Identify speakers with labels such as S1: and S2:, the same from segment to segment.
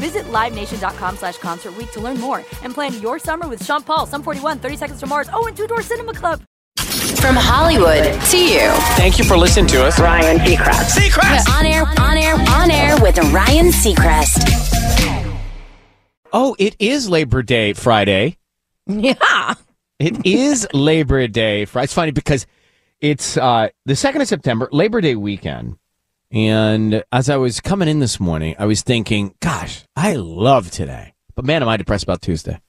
S1: Visit LiveNation.com slash Concert Week to learn more and plan your summer with Sean Paul, Sum 41, 30 Seconds to Mars, oh, and Two Door Cinema Club.
S2: From Hollywood to you.
S3: Thank you for listening to us.
S4: Ryan Seacrest.
S3: Seacrest!
S2: On air, on air, on air with Ryan Seacrest.
S3: Oh, it is Labor Day Friday.
S5: Yeah.
S3: It is Labor Day Friday. It's funny because it's uh, the 2nd of September, Labor Day weekend. And as I was coming in this morning, I was thinking, gosh, I love today. But man, am I depressed about Tuesday.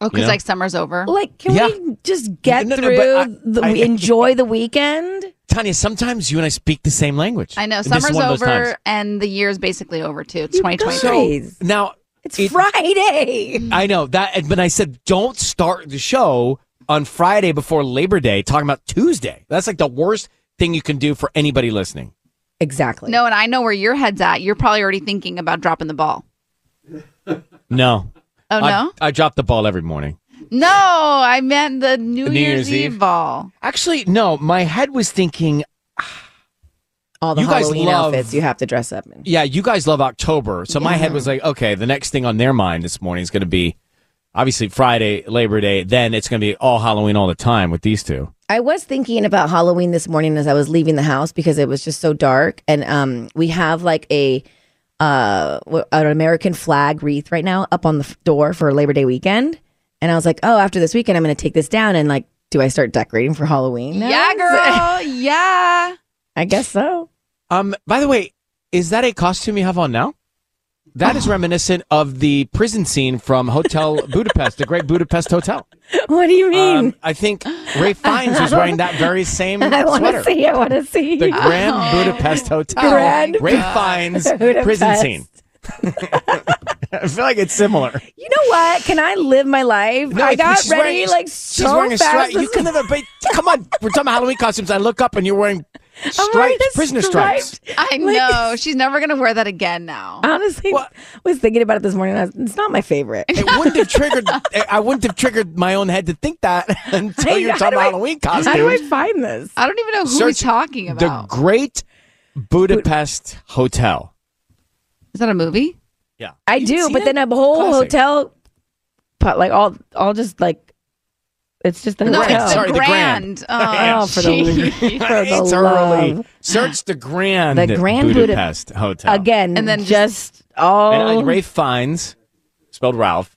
S6: Oh, because
S3: You know?
S6: like summer's over.
S5: Like, can
S3: Yeah.
S5: we just get
S3: No, no,
S5: through
S3: but I-
S5: the
S3: I-
S5: enjoy the weekend?
S3: Tanya, sometimes you and I speak the same language.
S6: I know
S3: And
S6: summer's
S3: one of those
S6: over and the year's basically over too. It's
S5: You
S6: 2023.
S5: guys.
S3: Now,
S5: It's
S3: it-
S5: Friday.
S3: I know that, but I said don't start the show on Friday before Labor Day talking about Tuesday. That's like the worst thing you can do for anybody listening.
S5: Exactly.
S6: No, and I know where your head's at. You're probably already thinking about dropping the ball.
S3: No.
S6: Oh no,
S3: I drop the ball every morning.
S6: no, I meant the New,
S3: New
S6: Year's,
S3: Year's
S6: Eve
S3: Eve?
S6: ball.
S3: Actually, no. My head was thinking,
S5: All the
S3: You guys
S5: Halloween
S3: love-
S5: outfits you have to dress up in.
S3: yeah, you guys love October, so my head was like, okay, the next thing on their mind this morning is going to be obviously Friday, Labor Day. Then it's going to be all Halloween all the time with these two.
S5: I was thinking about Halloween this morning as I was leaving the house because it was just so dark, and um, we have like a uh an American flag wreath right now up on the door for Labor Day weekend, and I was like, oh, after this weekend, I'm going to take this down and like, do I start decorating for Halloween? now?
S6: Yeah, girl. yeah.
S5: I guess so.
S3: Um, by the way, is that a costume you have on now? That is reminiscent of the prison scene from Hotel Budapest, the Great Budapest Hotel.
S5: What do you mean?
S3: Um, I think Ray Fiennes was wearing that very same
S5: I want
S3: sweater.
S5: to see. I want to see.
S3: The Grand Budapest Hotel.
S5: Grand
S3: Ray Fiennes
S5: Budapest.
S3: prison scene. I feel like it's similar.
S5: You know what? Can I live my life?
S3: No,
S5: I got
S3: she's
S5: ready
S3: wearing-
S5: like
S3: She's
S5: so
S3: wearing a
S5: fast.
S3: You can never. But come on, we're talking about Halloween costumes. I look up and you're wearing
S5: I'm wearing
S3: stripes,
S5: a
S3: prisoner
S5: striped-
S3: stripes.
S6: I
S5: Like-
S6: know. She's never gonna wear that again now.
S5: Honestly,
S3: What?
S5: was thinking about it this morning. I was- It's not my favorite.
S3: It wouldn't have triggered. I wouldn't have triggered my own head to think that until you're
S5: How
S3: talking
S5: do I-
S3: about Halloween
S5: How do I find this?
S6: I don't even know who
S3: Search
S6: he's talking about. The.
S3: Great Budapest Hotel.
S6: Is that a movie?
S3: Yeah,
S5: I
S3: You
S5: do,
S3: seen
S5: but
S3: it?
S5: then a whole
S3: Classic.
S5: hotel, but like all, all just like, it's just the
S6: No,
S5: hotel.
S6: it's the
S3: Sorry, the
S6: Grand.
S3: Grand.
S5: Oh, for the,
S6: jeez.
S5: for the
S3: it's
S5: love.
S3: early. Search the Grand,
S5: The Grand
S3: Budapest Hotel
S5: Again,
S6: And then
S5: just,
S6: just-
S5: all.
S3: And uh, Ray Fiennes, spelled Ralph,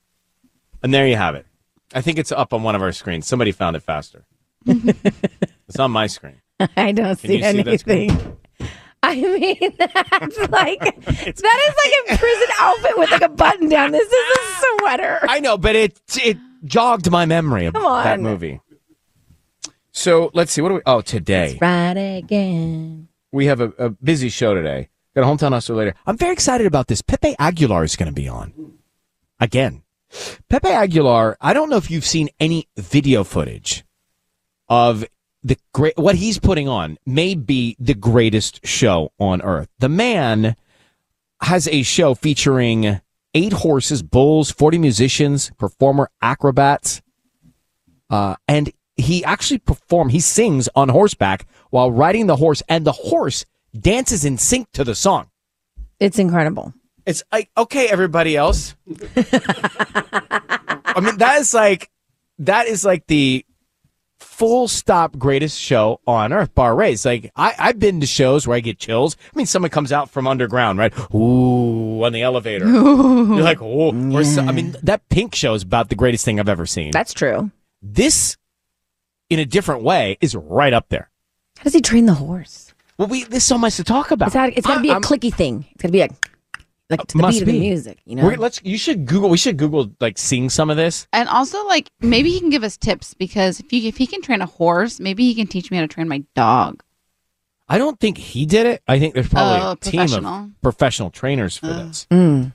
S3: and there you have it. I think it's up on one of our screens. Somebody found it faster. it's on my screen.
S5: I don't
S3: Can
S5: see
S3: you see
S5: anything. I mean, that's like it's, that is like a prison outfit with like a button down. This is a sweater.
S3: I know, but it it jogged my memory of that movie. So let's see. What do we? Oh, today
S5: Friday again.
S3: we have a, a busy show today. Got a hometown hustle later. I'm very excited about this. Pepe Aguilar is going to be on again. Pepe Aguilar. I don't know if you've seen any video footage of the great what he's putting on. May be the greatest show on earth. The man has a show featuring eight horses, bulls, 40 musicians, performer acrobats. Uh, and he actually perform. He sings on horseback while riding the horse, and the horse dances in sync to the song.
S5: It's incredible.
S3: It's like okay, everybody else. I mean, that is like that is like the full stop greatest show on earth, bar race. Like I, I've been to shows where I get chills. I mean, someone comes out from underground, right? Ooh, on the elevator. You're like, oh, or so, I mean, that pink show is about the greatest thing I've ever seen.
S5: That's true.
S3: this, in a different way, is right up there.
S5: How does he train the horse?
S3: Well, we there's so much to talk about.
S5: It's got, it's got to be a
S3: I'm-
S5: clicky thing. It's got to be like, like to the
S3: must
S5: beat of the music, you know?
S3: We're, let's. You should Google. We should Google like seeing some of this.
S6: And also, like, maybe he can give us tips because if you if he can train a horse, maybe he can teach me how to train my dog.
S3: I don't think he did it. I think there's probably
S6: Oh,
S3: a team of
S6: professional.
S3: professional trainers for this.
S5: Mm.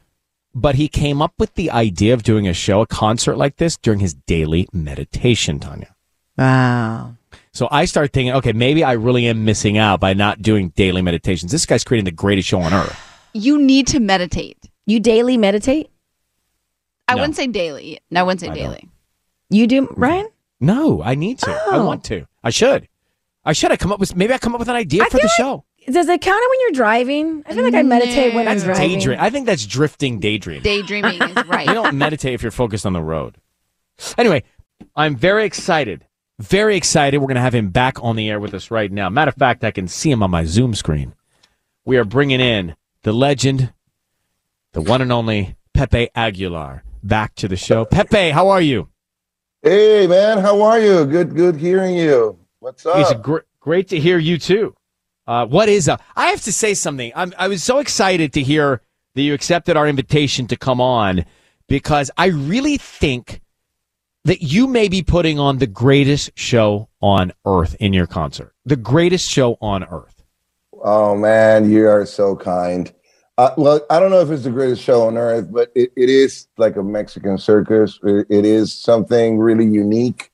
S3: But he came up with the idea of doing a show, a concert like this during his daily meditation, Tanya.
S5: Wow.
S3: So I start thinking, okay, maybe I really am missing out by not doing daily meditations. This guy's creating the greatest show on earth.
S6: You need to meditate.
S5: You daily meditate?
S6: I
S3: No.
S6: wouldn't say daily. No, I wouldn't say
S3: I
S6: daily.
S5: You do, Ryan?
S3: No, I need to. I
S5: Oh.
S3: want to. I should. I should. I come up with maybe I come up with an idea
S5: I
S3: for the
S5: like-
S3: show.
S5: Does it count when you're driving? I feel like I meditate when
S3: That's
S5: I'm driving.
S3: daydream. I think that's drifting daydream.
S6: Daydreaming is right.
S3: You don't meditate if you're focused on the road. Anyway, I'm very excited. Very excited. We're going to have him back on the air with us right now. Matter of fact, I can see him on my Zoom screen. We are bringing in the legend, the one and only Pepe Aguilar back to the show. Pepe, how are you?
S4: Hey man, how are you? Good, good hearing you. What's up?
S3: It's gr- great to hear you too. Uh, what is i have to say something. I'm, I was so excited to hear that you accepted our invitation to come on because I really think that you may be putting on the greatest show on earth in your concert. The greatest show on earth.
S4: Oh man, you are so kind. Uh, well, I don't know if it's the greatest show on earth, but it, it is like a Mexican circus. It, it is something really unique,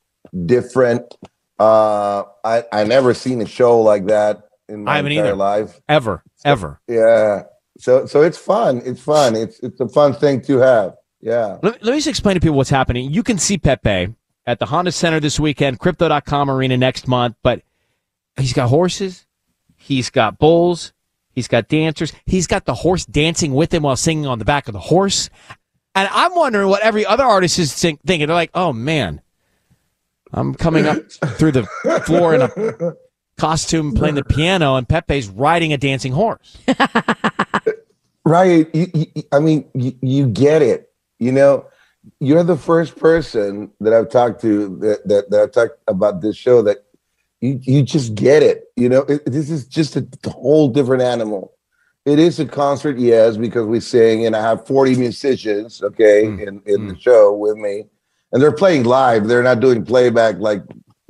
S4: different. Uh, I I never seen a show like that in my
S3: I haven't
S4: entire
S3: either.
S4: life.
S3: Ever, ever.
S4: Yeah. So so it's fun. It's fun. It's it's a fun thing to have. Yeah.
S3: Let, let me just explain to people what's happening. You can see Pepe at the Honda Center this weekend, Crypto.com Arena next month, but he's got horses, he's got bulls, he's got dancers, he's got the horse dancing with him while singing on the back of the horse. And I'm wondering what every other artist is think, thinking. They're like, oh man, I'm coming up through the floor in a costume playing the piano, and Pepe's riding a dancing horse.
S4: Right. You, you, I mean, you, you get it. You know, you're the first person that I've talked to that that, that I've talked about this show that you you just get it. You know, it, this is just a whole different animal. It is a concert, yes, because we sing, and I have 40 musicians, okay, mm, in, in the mm. show with me, and they're playing live. They're not doing playback like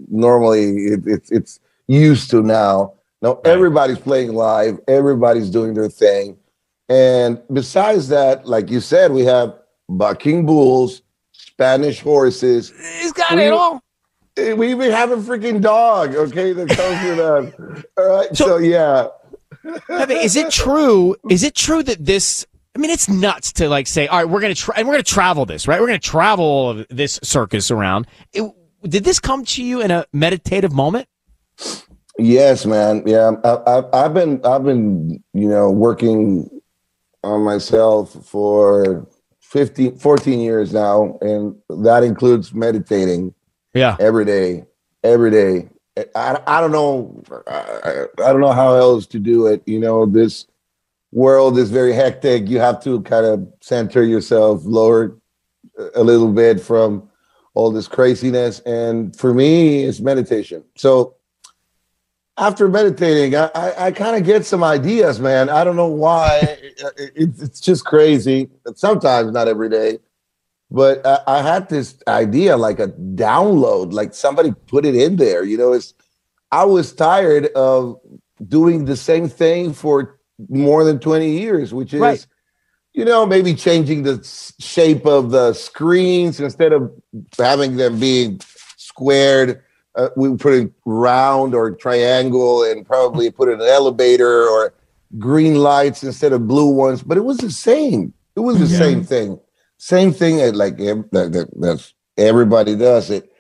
S4: normally it, it's it's used to now. No, everybody's playing live. Everybody's doing their thing. And besides that, like you said, we have bucking bulls, Spanish horses.
S3: He's got
S4: We-
S3: it all.
S4: We even have a freaking dog, okay, that comes with us. All right.
S3: So-
S4: So, yeah.
S3: Is it true? Is it true that this? I mean, it's nuts to like say, all right, we're gonna try, and we're gonna travel this, right? We're gonna travel all of this circus around. It, did this come to you in a meditative moment?
S4: Yes, man. Yeah. I, I, I've been I've been, you know, working on myself for 15, 14 years now. And that includes meditating.
S3: Yeah.
S4: every day, every day. I, I don't know. I, I don't know how else to do it. You know, this world is very hectic. You have to kind of center yourself, lower uh, a little bit from all this craziness. And for me, it's meditation. So after meditating, I, I, I kind of get some ideas, man. I don't know why. It- it's, it's just crazy. Sometimes, not every day. But I, I had this idea, like a download, like somebody put it in there. You know, it's I was tired of doing the same thing for more than 20 years, which is,
S3: Right.
S4: you know, maybe changing the shape of the screens instead of having them being squared. Uh, we put it round or triangle and probably put in an elevator or green lights instead of blue ones. But it was the same. It was the same thing. Same thing. at Like that, that, everybody does it.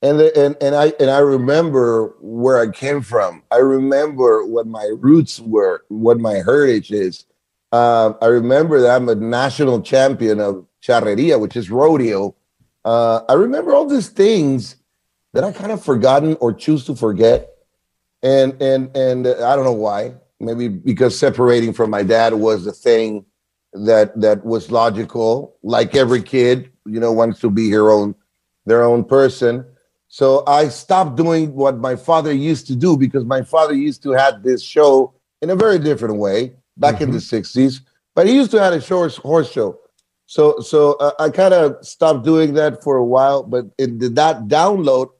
S4: and and and I and I remember where I came from. I remember what my roots were, what my heritage is. Uh, I remember that I'm a national champion of charreria, which is rodeo. Uh, I remember all these things that I kind of forgotten or choose to forget, and and and I don't know why. Maybe because separating from my dad was the thing that that was logical. Like every kid, you know, wants to be her own their own person. So I stopped doing what my father used to do because my father used to have this show in a very different way back in the 60s, but he used to have a horse horse show. So so uh, I kind of stopped doing that for a while, but it did that download.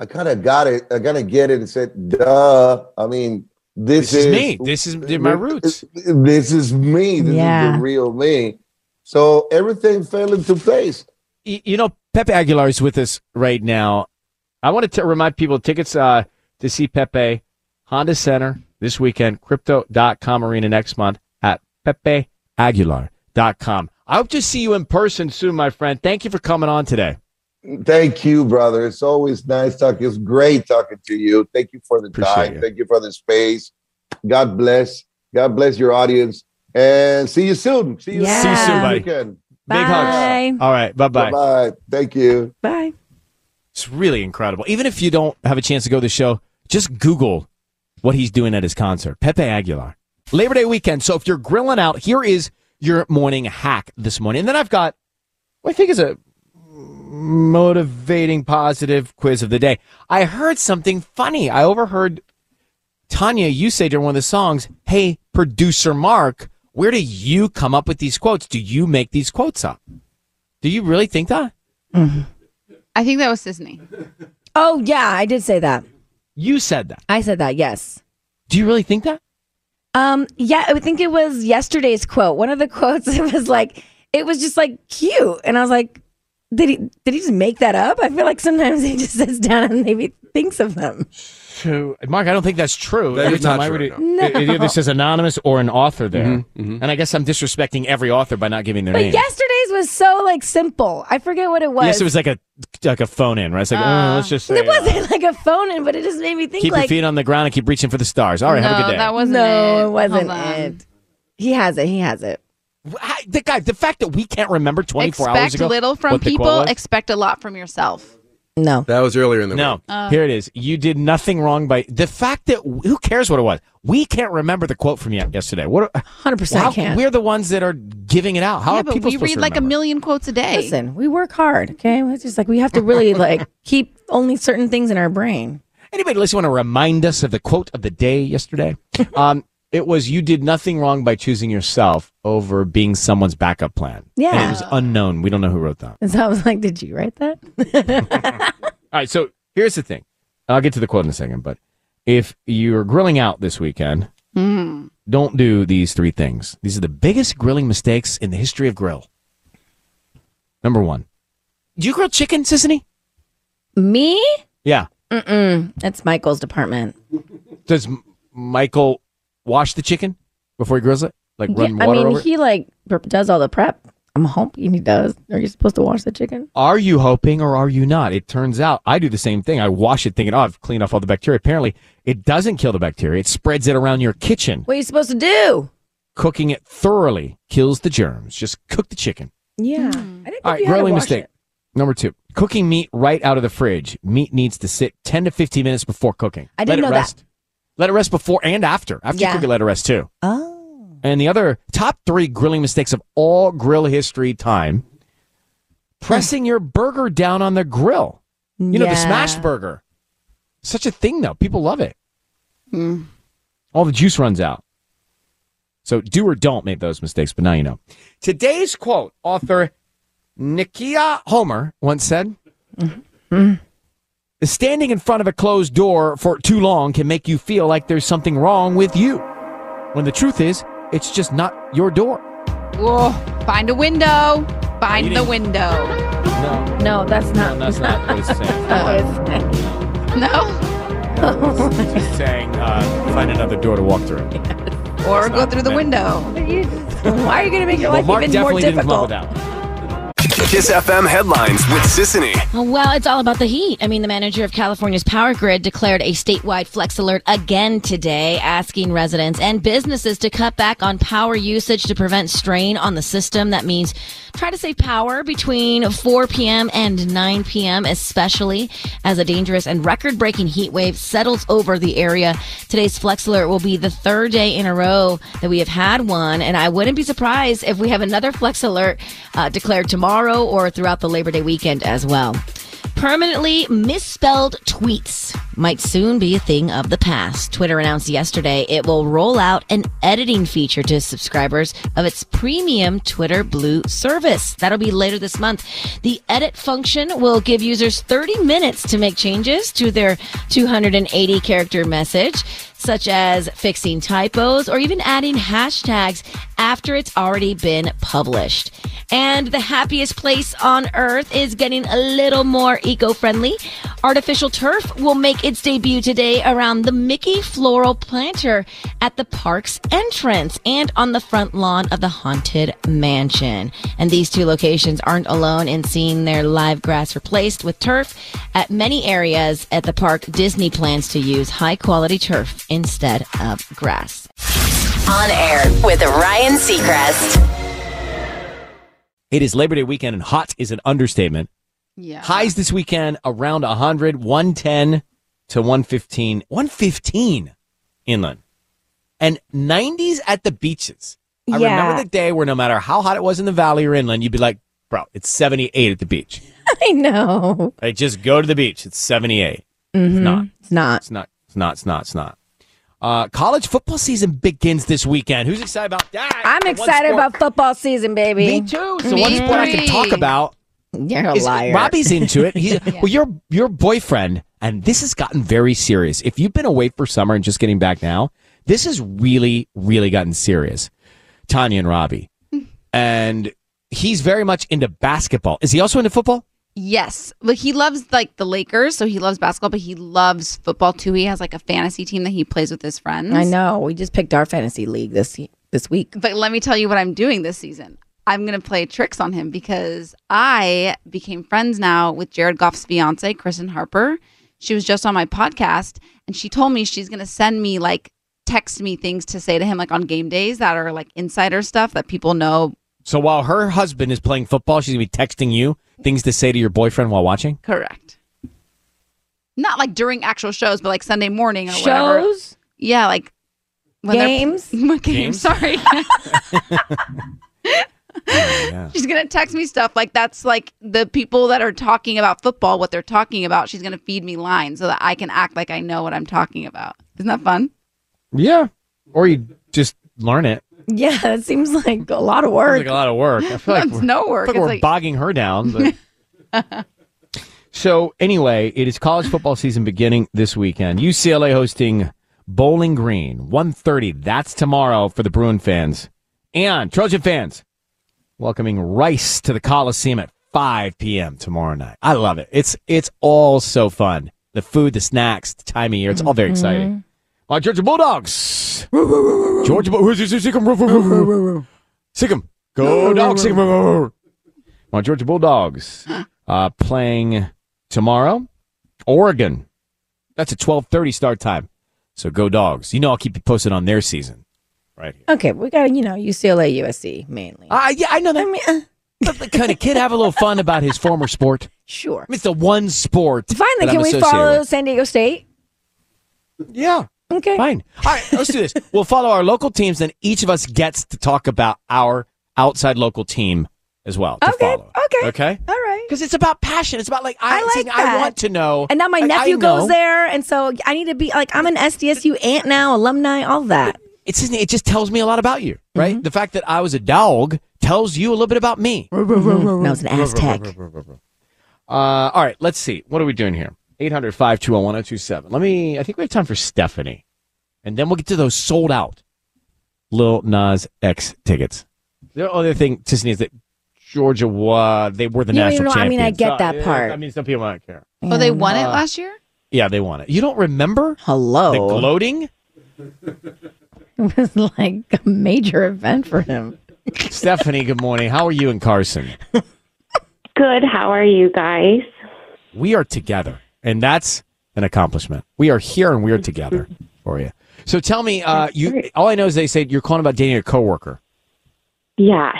S4: I kind of got it. I kind of get it and said, "Duh." I mean, this,
S3: This is me. This is my roots.
S4: This is me. This is
S5: Yeah.
S4: the real me. So everything fell into place.
S3: Y- You know, Pepe Aguilar is with us right now. I wanted to remind people tickets uh, to see Pepe Honda Center this weekend, crypto.com arena next month at pepeaguilar.com. I hope to see you in person soon, my friend. Thank you for coming on today.
S4: Thank you, brother. It's always nice talking. It's great talking to you. Thank you for the
S3: Appreciate
S4: time.
S3: you.
S4: Thank you for the space. God bless. God bless your audience. And see you soon. See you,
S5: Yeah.
S3: See you soon, buddy.
S4: Weekend.
S3: Big hugs.
S5: Bye.
S3: All right. Bye bye.
S4: Bye. Thank you.
S5: Bye.
S3: It's really incredible. Even if you don't have a chance to go to the show, just Google what he's doing at his concert. Pepe Aguilar. Labor Day weekend. So if you're grilling out, here is your morning hack this morning. And then I've got what I think is a motivating, positive quiz of the day. I heard something funny. I overheard Tanya, you say during one of the songs, Hey, producer Mark, where do you come up with these quotes? Do you make these quotes up? Do you really think that?
S6: I think that was Sisanie.
S5: Oh yeah, I did say that.
S3: You said that.
S5: I said that. Yes.
S3: Do you really think that?
S5: Um. Yeah, I think it was yesterday's quote. One of the quotes. It was like it was just like cute, and I was like, did he did he just make that up? I feel like sometimes he just sits down and maybe thinks of them.
S3: True. Mark, I don't think that's true.
S7: That
S3: Every
S7: is not
S3: I
S7: true,
S3: read it,
S5: no.
S3: it, it either says anonymous or an author there.
S7: Mm-hmm,
S3: And I guess I'm disrespecting every author by not giving their
S5: But
S3: name.
S5: yesterday's was so like simple. I forget what it was.
S3: Yes, it was like a like a phone in, right? It's like, oh, let's just say,
S5: It wasn't like a phone in, but it just made me
S3: uh,
S5: think
S3: keep
S5: like
S3: your feet on the ground and keep reaching for the stars. All right,
S6: no,
S3: have a good day.
S6: that wasn't
S5: no,
S6: it.
S5: it wasn't it. He has it. He has it.
S3: I- the guy, the fact that we can't remember 24 hours ago.
S6: Expect little from
S3: what the quote
S6: people. Expect a lot from yourself.
S5: No.
S7: That was earlier in the
S3: no,
S7: week.
S6: Uh.
S3: here it is. You did nothing wrong by the fact that who cares what it was. We can't remember the quote from yesterday. What?
S5: Hundred percent
S3: How,
S5: can.
S3: we're the ones that are giving it out. How
S6: yeah,
S3: are
S6: but
S3: people
S6: we
S3: supposed
S6: read
S3: to
S6: like a million quotes a day.
S5: Listen, we work hard. Okay, it's just like we have to really like keep only certain things in our brain.
S3: Anybody listen want to remind us of the quote of the day yesterday? um, it was you did nothing wrong by choosing yourself over being someone's backup plan.
S5: Yeah.
S3: And it was unknown. We don't know who wrote that.
S5: And so I was like, "Did you write that?"
S3: All right, so here's the thing. I'll get to the quote in a second, but if you're grilling out this weekend, mm-hmm. don't do these three things. These are the biggest grilling mistakes in the history of grill. Number one. Do you grill chicken, Sisanie?
S5: Me?
S3: Yeah.
S5: Mm-mm. That's Michael's department.
S3: Does Michael wash the chicken before he grills it? Like run
S5: Yeah, I mean,
S3: over it?
S5: he like does all the prep. I'm hoping he does. Are you supposed to wash the chicken?
S3: Are you hoping or are you not? It turns out I do the same thing. I wash it thinking, oh, I've cleaned off all the bacteria. Apparently, it doesn't kill the bacteria. It spreads it around your kitchen.
S5: What are you supposed to do?
S3: Cooking it thoroughly kills the germs. Just cook the chicken.
S5: Yeah, hmm. I didn't think
S3: All right,
S5: you had to
S3: grilling
S5: wash
S3: mistake.
S5: it.
S3: Number two, cooking meat right out of the fridge. Meat needs to sit 10 to 15 minutes before cooking.
S5: I didn't
S3: let it
S5: know that.
S3: Let it rest before and after. After
S5: Yeah.
S3: you cook it, let it rest too.
S5: Oh,
S3: And the other top three grilling mistakes of all grill history time pressing your burger down on the grill. You know, the
S5: Yeah.
S3: smashed burger. Such a thing, though. People love it.
S5: Hmm.
S3: All the juice runs out. So do or don't make those mistakes, but now you know. Today's quote author Nikia Homer once said
S5: Mm-hmm.
S3: Standing in front of a closed door for too long can make you feel like there's something wrong with you. When the truth is, it's just not your door.
S6: Whoa, find a window. Find
S3: you
S6: the window.
S3: No,
S5: no, that's not.
S3: no that's not what it's saying.
S5: Oh, it's-
S6: No?
S3: It's just saying uh, find another door to walk through.
S6: Or go through the
S3: meant-
S6: window.
S5: Why are you going to make your
S3: Well,
S5: life
S3: Mark
S5: even more
S3: definitely didn't come up
S5: difficult?
S7: Kiss FM headlines with Sisanie.
S5: Well, it's all about the heat. I mean, the manager of California's power grid declared a statewide flex alert again today, asking residents and businesses to cut back on power usage to prevent strain on the system. That means try to save power between 4 p.m. and 9 p.m., especially as a dangerous and record breaking heat wave settles over the area. Today's flex alert will be the third day in a row that we have had one, and I wouldn't be surprised if we have another flex alert uh, declared tomorrow or throughout the Labor Day weekend as well. Permanently misspelled tweets might soon be a thing of the past. Twitter announced yesterday it will roll out an editing feature to subscribers of its premium Twitter Blue service. That'll be later this month. The edit function will give users 30 minutes to make changes to their 280 character message such as fixing typos or even adding hashtags after it's already been published. And the happiest place on earth is getting a little more eco friendly. Artificial turf will make its debut today around the Mickey Floral Planter at the park's entrance and on the front lawn of the Haunted Mansion. And these two locations aren't alone in seeing their live grass replaced with turf. At many areas at the park, Disney plans to use high quality turf instead of grass.
S2: On air with Ryan Seacrest.
S3: It is Labor Day weekend and hot is an understatement.
S6: Yeah.
S3: Highs this weekend around 100, 110 to 115. 115 inland. And 90s at the beaches. I
S5: Yeah.
S3: remember the day where no matter how hot it was in the valley or inland, you'd be like, bro, it's 78 at the beach.
S5: I know.
S3: Like, just go to the beach. It's 78.
S5: Mhm.
S3: It's not.
S5: It's not.
S3: It's not. It's not. It's not. It's not. Uh, college football season begins this weekend. Who's excited about that?
S5: I'm
S3: The
S5: excited about football season, baby.
S3: Me too. So
S6: Me
S3: one sport I can talk about
S5: You're a
S3: is-
S5: liar.
S3: Robbie's into it. He, Well, your your boyfriend, and this has gotten very serious. If you've been away for summer and just getting back now, this has really, really gotten serious. Tanya and Robbie, and he's very much into basketball. Is he also into football?
S6: Yes. But he loves like the Lakers, so he loves basketball, but he loves football too. He has like a fantasy team that he plays with his friends.
S5: I know. We just picked our fantasy league this this week.
S6: But let me tell you what I'm doing this season. I'm going to play tricks on him because I became friends now with Jared Goff's fiance, Christen Harper. She was just on my podcast and she told me she's going to send me like text me things to say to him like on game days that are like insider stuff that people know
S3: So while her husband is playing football, she's gonna be texting you things to say to your boyfriend while watching.
S6: correct. Not like during actual shows, but like Sunday morning or whatever.
S5: Shows,
S6: Yeah, like when
S5: games.
S3: Games?
S6: games? Sorry.
S3: Oh, yeah.
S6: She's gonna text me stuff like that's like the people that are talking about football, what they're talking about. She's gonna feed me lines so that I can act like I know what I'm talking about. Isn't that fun?
S3: Yeah. Or you just learn it.
S5: Yeah, it seems like a lot of work.
S3: like a lot of work. I feel like
S6: That's
S3: we're-
S6: no
S3: I
S6: work.
S3: feel like we're
S6: like
S3: bogging her down. But. so anyway, it is college football season beginning this weekend. UCLA hosting Bowling Green, 1.30. That's tomorrow for the Bruin fans. And Trojan fans, welcoming Rice to the Coliseum at 5 p.m. tomorrow night. I love it. It's it's all so fun. The food, the snacks, the time of year. It's all very mm-hmm. exciting. My Georgia Bulldogs. Georgia Bull- who's this? Sick 'em. Sick 'em. Go dogs. Sick 'em. My Georgia Bulldogs uh, playing tomorrow. Oregon. That's a 12:30 start time. So go dogs. You know I'll keep you posted on their season. Right here.
S5: Okay, we got you know UCLA, USC mainly.
S3: Uh, yeah, I know that.
S5: I mean, uh,
S3: But the kind of kid have a little fun about his former sport.
S5: sure.
S3: I mean, it's the one sport.
S5: Finally,
S3: that
S5: can
S3: I'm
S5: we follow
S3: with.
S5: San Diego State?
S3: Yeah.
S5: Okay.
S3: Fine. All right, let's do this. We'll follow our local teams, then each of us gets to talk about our outside local team as well to
S5: Okay,
S3: follow.
S5: okay.
S3: Okay.
S5: All right.
S3: Because it's about passion. It's about like I,
S5: I like.
S3: I want to know.
S5: And now my
S3: I
S5: nephew goes there, and so I need to be like I'm an SDSU aunt now, alumni, all that.
S3: It's it just tells me a lot about you, right?
S5: Mm-hmm.
S3: The fact that I was a dog tells you a little bit about me. Uh,
S5: No, it's an Aztec.
S3: all right, let's see. What are we doing here? 800 520 1027. Let me, I think we have time for Stephanie. And then we'll get to those sold out Lil Nas X tickets. The other thing, Tiffany, is that Georgia, wa they were the
S5: You
S3: national
S5: know, I mean. I get
S3: So,
S5: that
S3: yeah,
S5: part.
S3: I mean, some people might care.
S6: Oh, they won it
S3: Uh,
S6: last year?
S3: Yeah, they won it. You don't remember
S5: Hello.
S3: the gloating?
S5: It was like a major event for him.
S3: Stephanie, good morning. How are you in Carson?
S8: Good. How are you guys?
S3: We are together, and that's an accomplishment. We are here and we are together for you. So tell me, uh, you. All I know is they say you're calling about dating a coworker.
S8: Yes.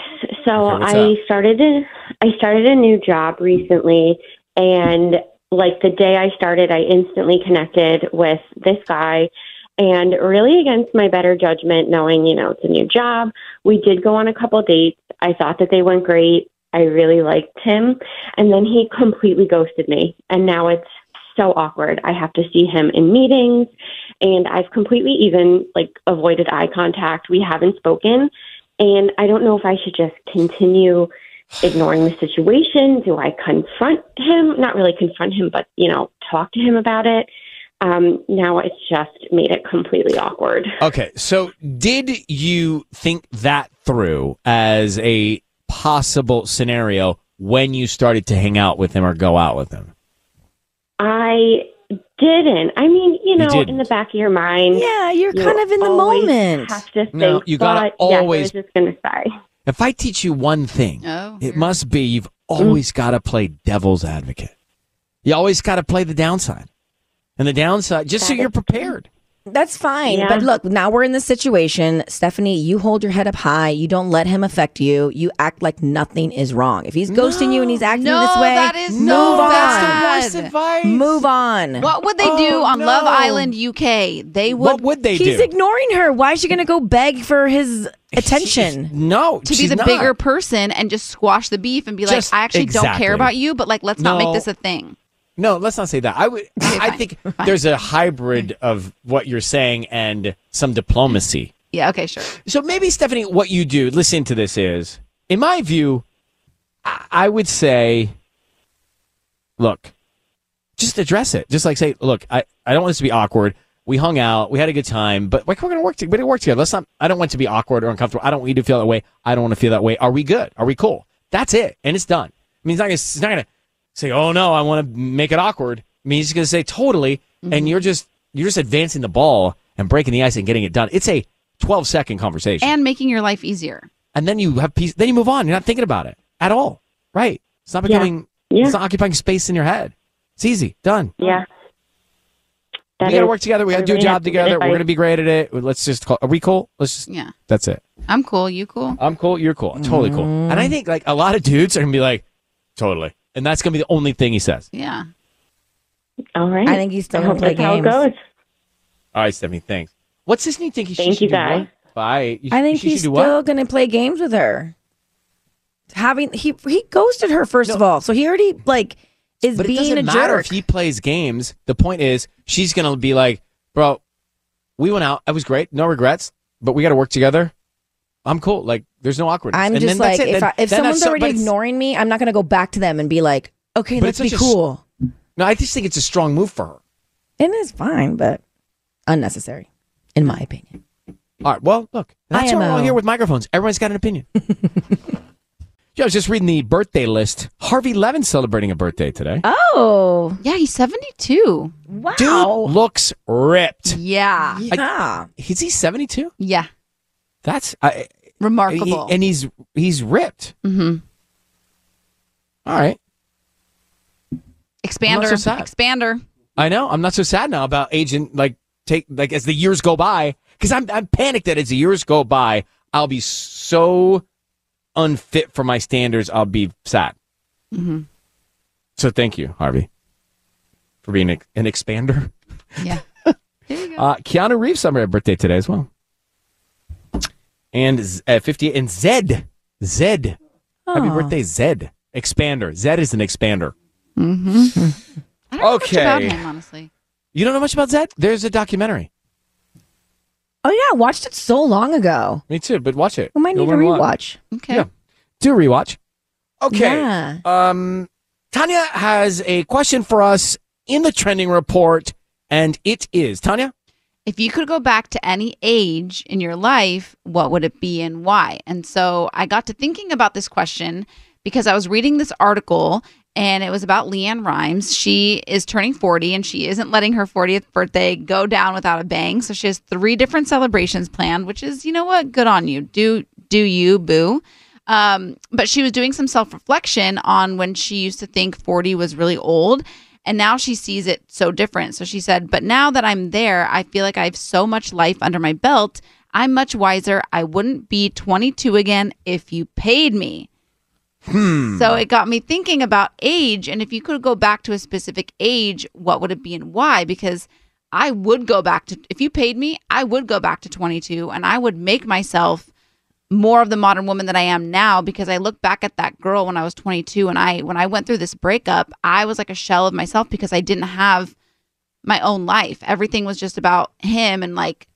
S8: So
S3: Okay,
S8: I started a, I started a new job recently and like the day I started I instantly connected with this guy and really against my better judgment knowing, you know, it's a new job, we did go on a couple dates. I thought that they went great. I really liked him and then he completely ghosted me and now it's so awkward. I have to see him in meetings and I've completely even like avoided eye contact. We haven't spoken and I don't know if I should just continue ignoring the situation. Do I confront him? Not really confront him, but, you know, talk to him about it. Um, now it's just made it completely awkward.
S3: Okay, so did you think that through as a possible scenario when you started to hang out with him or go out with him?
S8: I didn't. I mean, you know,
S3: didn't.
S8: in the back of your mind.
S5: Yeah, you're
S8: you
S5: kind of in the
S8: always
S5: moment.
S8: Have to think,
S3: No, you gotta
S8: but, yes,
S3: always-
S8: I was just going to say.
S3: If I teach you one thing,
S6: Oh,
S3: it must be you've mm. always got to play devil's advocate. You always got to play the downside. And the downside, just so you're prepared.
S5: That's fine.
S8: Yeah.
S5: But look, now we're in this situation. Stephanie, you hold your head up high. You don't let him affect you. You act like nothing is wrong. If he's ghosting you and he's acting
S6: No,
S5: this way,
S6: that is
S5: move
S6: so
S5: on.
S6: bad.
S3: Worst advice.
S5: Move on.
S6: What would they do
S3: Oh,
S6: on Love.
S3: Oh,
S6: Island UK? They would,
S3: What would they
S5: He's
S3: do?
S5: ignoring her. Why is she going to go beg for his attention?
S3: no,
S6: to be the
S3: not.
S6: bigger person and just squash the beef and be
S3: Just-
S6: like, I actually don't care about you, but like, let's not make this a thing.
S3: No, let's not say that. I would. I think there's a hybrid of what you're saying and some diplomacy.
S6: Yeah, okay, sure.
S3: So maybe Stephanie, what you do, listen to this is, in my view, I, would say, look, just address it. Just like say, look, I, I don't want this to be awkward. We hung out, we had a good time, but like we're gonna work together. We're gonna work together. Let's not. I don't want it to be awkward or uncomfortable. I don't want you to feel that way. I don't want to feel that way. Are we good? Are we cool? That's it, and it's done. I mean, it's not gonna. He's not gonna say, oh no, I want to make it awkward. I mean, he's just gonna say totally, and you're just you're just advancing the ball and breaking the ice and getting it done. It's a 12 second conversation.
S6: And making your life easier.
S3: and then you have peace. Then you move on. You're not thinking about it at all. Right? It's not becoming.
S8: Yeah.
S3: It's not occupying space in your head. It's easy. Done.
S8: Yeah.
S3: we got to work together. We got to do a job
S8: has to
S3: together. We're going to be great at it. Let's just call. Are we cool? Let's just.
S6: Yeah.
S3: That's it.
S6: I'm cool. You cool?
S3: I'm cool. You're cool. Totally cool. And
S8: Mm.
S3: I think like a lot of dudes are gonna be like, totally. And that's gonna be the only thing he says.
S6: Yeah.
S8: All right.
S5: I think he's still
S8: I
S5: gonna play
S8: that's how it
S5: games.
S8: goes.
S3: All right, Stephanie. Thanks. What's this new thing? He
S8: Thank
S3: should
S8: you, guys.
S3: Bye. You-
S5: I think
S3: she
S5: he's still
S3: what?
S5: going to play games with her. Having he he ghosted her first of all, so he already like is
S3: But it
S5: being
S3: doesn't
S5: a
S3: matter
S5: jerk.
S3: if he plays games. The point is, she's gonna be like, bro, we went out. It was great. No regrets. But we got to work together. I'm cool. Like, there's no awkwardness.
S5: I'm
S3: And
S5: just
S3: then that's
S5: like
S3: it.
S5: if
S3: Then-
S5: I, if
S3: then
S5: someone's
S3: that's so-
S5: already ignoring me, I'm not going to go back to them and be like, okay, let's be
S3: such a s-
S5: cool.
S3: No, I just think it's a strong move for her.
S5: And It is fine, but unnecessary, in my opinion.
S3: All right. Well, look, that's why we're all here with microphones. Everyone's got an opinion. yeah, I was just reading the birthday list. Harvey Levin celebrating a birthday today.
S5: Oh,
S6: Yeah, he's 72.
S5: wow.
S3: Dude looks ripped.
S6: Yeah.
S5: yeah.
S3: Is he 72?
S6: Yeah.
S3: That's I,
S6: Remarkable.
S3: he- and he's he's ripped.
S6: mm-hmm.
S3: All right.
S6: Expander.
S3: so.
S6: Expander.
S3: I know. I'm not so sad now about agent like take like as the years go by because I'm I'm panicked that as the years go by I'll be so unfit for my standards. I'll be sad.
S6: Mm-hmm.
S3: So thank you, Harvey, for being an an expander.
S6: Yeah.
S3: Uh, Keanu Reeves birthday today as well, and Z- uh, 58 and Zedd Zedd. Happy birthday, Zedd. Expander. Zedd is an expander.
S6: Mm-hmm. I don't know much
S3: Okay.
S6: about him, honestly.
S3: You don't know much about Zedd? There's a documentary.
S5: Oh yeah, I watched it so long ago.
S3: Me too, but watch it.
S5: We might
S3: You'll
S5: need to
S3: learn a
S5: rewatch.
S6: Okay.
S3: Yeah. Do rewatch. Okay.
S5: Yeah.
S3: Um, Tanya has a question for us in the trending report, and it is Tanya.
S6: If you could go back to any age in your life, what would it be and why? And so I got to thinking about this question because I was reading this article and it was about LeAnn Rimes. She is turning 40 and she isn't letting her 40th birthday go down without a bang. So she has three different celebrations planned, which is, you know what? Good on you. Do do you, boo. Um, but she was doing some self reflection on when she used to think 40 was really old. And now she sees it so different. So she said, But now that I'm there, I feel like I have so much life under my belt. I'm much wiser. I wouldn't be 22 again if you paid me. Hmm. So it got me thinking about age. And if you could go back to a specific age, what would it be and why? Because I would go back to, if you paid me, I would go back to 22 and I would make myself more of the modern woman that I am now because I look back at that girl when I was 22 and I when I went through this breakup, I was like a shell of myself because I didn't have my own life. Everything was just about him and like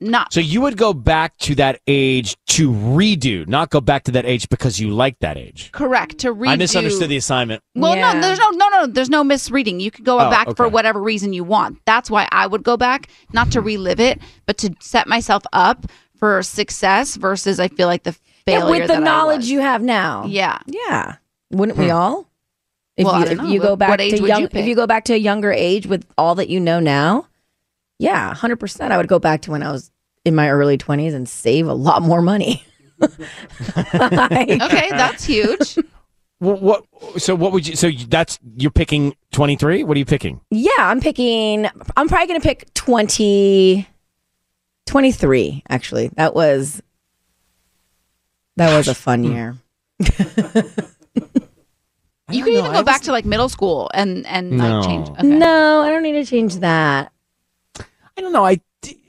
S6: not
S3: So you would go back to that age to redo, not go back to that age because you like that age.
S6: correct to redo.
S3: I misunderstood the assignment.
S6: Well,
S5: Yeah.
S6: no, there's no, no, no, there's no misreading. You could go
S3: Oh,
S6: back for whatever reason you want. That's why I would go back, not to relive it, but to set myself up for success versus I feel like the
S5: Yeah,
S6: failure
S5: with the
S6: that I
S5: knowledge
S6: was.
S5: you have now.
S6: Yeah.
S5: Yeah. Wouldn't we hmm. all? If
S6: Well, I
S5: you,
S6: don't
S5: if you go back
S6: what age
S5: to
S6: would
S5: young,
S6: you
S5: if you go back to a younger age with all that you know now, yeah, hundred percent. I would go back to when I was in my early twenties and save a lot more money. Like-
S6: Okay, that's huge.
S3: What, what? So what would you? So that's you're picking 23. What are you picking?
S5: Yeah, I'm picking. I'm probably going to pick 20, 23, Actually, that was that was a fun year.
S6: You could even go back to like middle school and and
S3: No.
S6: like change. Okay.
S5: No, I don't need to change that.
S3: I don't know. I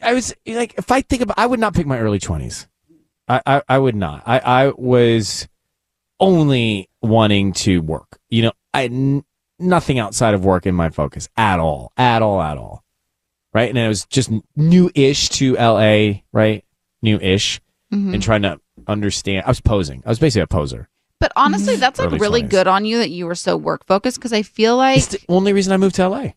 S3: I was like, if I think about, I would not pick my early 20s. I I, I would not. I I was only wanting to work. You know, I nothing outside of work in my focus at all, at all, at all. Right, and it was just new-ish to LA. Right, new-ish,
S6: Mhm.
S3: and trying to understand. I was posing. I was basically a poser.
S6: But honestly, that's like
S3: Early
S6: really
S3: 20s.
S6: good on you that you were so work focused because I feel like
S3: It's the only reason I moved to LA.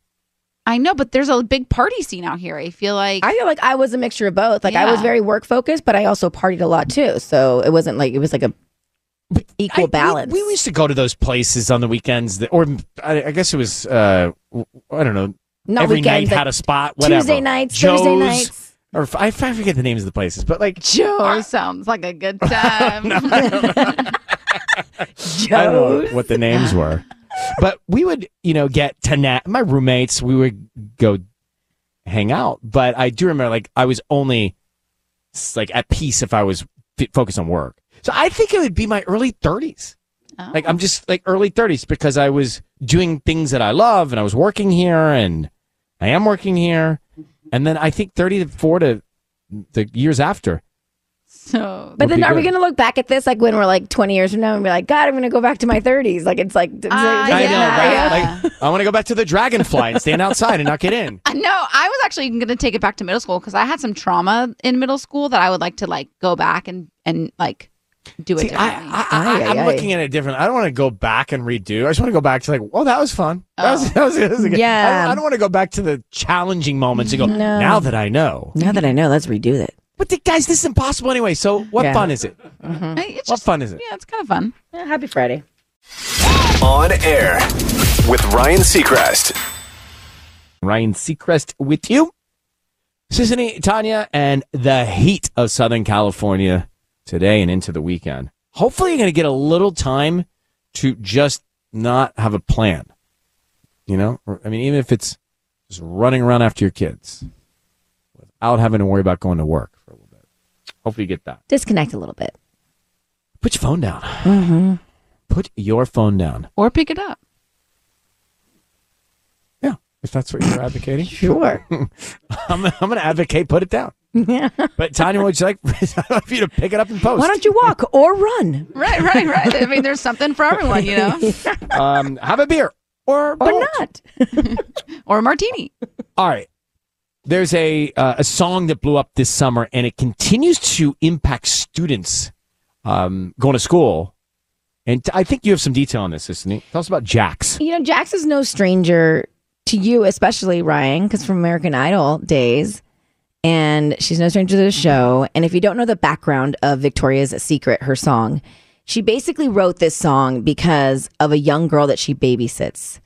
S6: I know, but there's a big party scene out here. I feel like
S5: I feel like I was a mixture of both. Like I was very work focused, but I also partied a lot too. So it wasn't like it was like a equal
S3: I-
S5: balance.
S3: We, we used to go to those places on the weekends, that, or I, I guess it was, uh, I don't know,
S5: Not
S3: every
S5: weekends,
S3: night had a spot, whatever.
S5: Tuesday nights,
S3: Joe's,
S5: Thursday nights.
S3: Or f- I, I forget the names of the places, but like,
S6: Joe sounds like a good time.
S3: I don't know what the names were. But we would, you know, get to na- my roommates, we would go hang out. But I do remember, like, I was only like at peace if I was f- focused on work. So I think it would be my early 30s. Like, I'm oh. just like early 30s because I was doing things that I love and I was working here and I am working here. And then I think 30 to 4 to the years after.
S6: So,
S5: But then
S3: be
S5: are we going to look back at this like when we're like 20 years from now and be like, God, I'm going to go back to my 30s? Like it's like,
S6: Uh,
S3: I know,
S6: yeah.
S3: right? Like, I want to go back to the dragonfly and stand outside and not get in.
S6: No. I was actually going to take it back to middle school because I had some trauma in middle school that I would like to like go back and and like do it
S3: See, I,
S6: differently.
S3: I, I, I'm looking at it different. I don't want to go back and redo. I just want to go back to like, oh, that was fun. That was, oh. that was, that was good.
S5: Yeah.
S3: I don't, I don't want to go back to the challenging moments and go,
S5: No.
S3: now that I know.
S5: now that I know, let's redo it.
S3: But the, guys, this is impossible anyway. So what
S5: Yeah.
S3: fun is it? Mm-hmm.
S6: Hey, it's
S3: What fun is it?
S6: yeah, it's kind of fun.
S5: Yeah, happy Friday.
S7: On air with Ryan Seacrest.
S3: Ryan Seacrest with you. Sisanie, Tanya, and the heat of Southern California today and into the weekend. Hopefully, you're going to get a little time to just not have a plan. You know, I mean, even if it's just running around after your kids without having to worry about going to work for a little bit. Hopefully, you get that.
S5: Disconnect a little bit.
S3: Put your phone down.
S5: Mm-hmm.
S3: Put your phone down.
S6: Or pick it up.
S3: Yeah, if that's what you're advocating.
S5: Sure.
S3: I'm, I'm going to advocate put it down.
S5: Yeah.
S3: But Tanya, would you like for you to pick it up and post?
S5: Why don't you walk or run?
S6: Right, right, right. I mean, there's something for everyone, you know,
S3: um, have a beer or
S5: Or
S3: don't.
S5: not?
S6: or a martini.
S3: All right. There's a uh, a song that blew up this summer, and it continues to impact students um, going to school. And I think you have some detail on this, isn't it? Tell us about Jax.
S5: You know, Jax is no stranger to you, especially Ryan, because from American Idol days. And she's no stranger to the show. And if you don't know the background of Victoria's Secret, her song, she basically wrote this song because of a young girl that she babysits.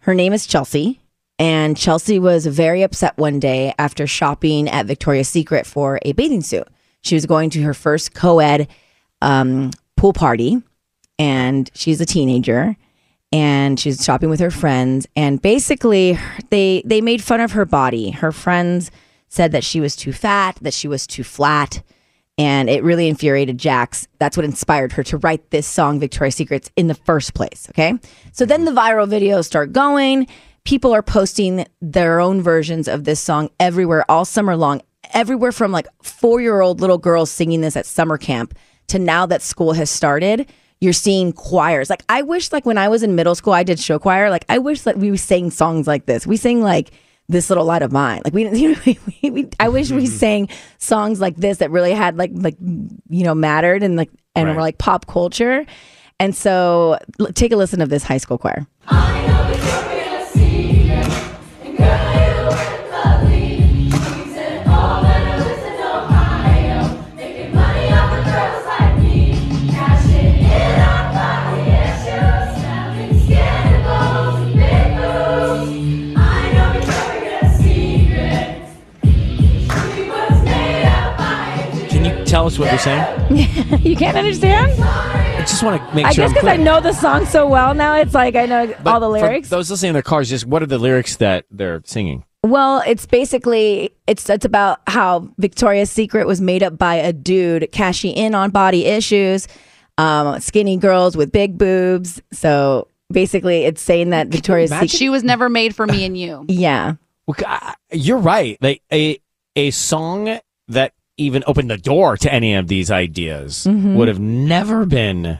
S5: Her name is Chelsea. And Chelsea was very upset one day after shopping at Victoria's Secret for a bathing suit. She was going to her first co ed um, pool pool party, and she's a teenager, and she's shopping with her friends, and basically they they made fun of her body. Her friends said that she was too fat, that she was too flat, and it really infuriated Jax. That's what inspired her to write this song, Victoria's Secrets, in the first place. Okay. So then the viral videos start going. People are posting their own versions of this song everywhere all summer long, everywhere from like four year old little girls singing this at summer camp to now that school has started. You're seeing choirs. Like I wish, like when I was in middle school, I did show choir. Like I wish that we sang songs like this. We sang like this little light of mine. Like we, you know, we, we I wish we mm-hmm. sang songs like this that really had like like you know mattered and like and were like pop culture. And so l- take a listen of this high school choir.
S3: Tell us what you're saying?
S5: you can't understand?
S3: I just want to make
S5: I
S3: sure.
S5: guess
S3: I'm
S5: because I know the song so well now, it's like I know
S3: But
S5: all the
S3: for
S5: lyrics.
S3: those listening in their cars, just what are the lyrics that they're singing?
S5: Well, it's basically it's it's about how Victoria's Secret was made up by a dude cashing in on body issues, um, skinny girls with big boobs. So basically, it's saying that Victoria's Secret.
S6: She was never made for me and you.
S5: yeah.
S3: You're right. Like a a song that even opened the door to any of these ideas
S5: Mhm.
S3: would have never been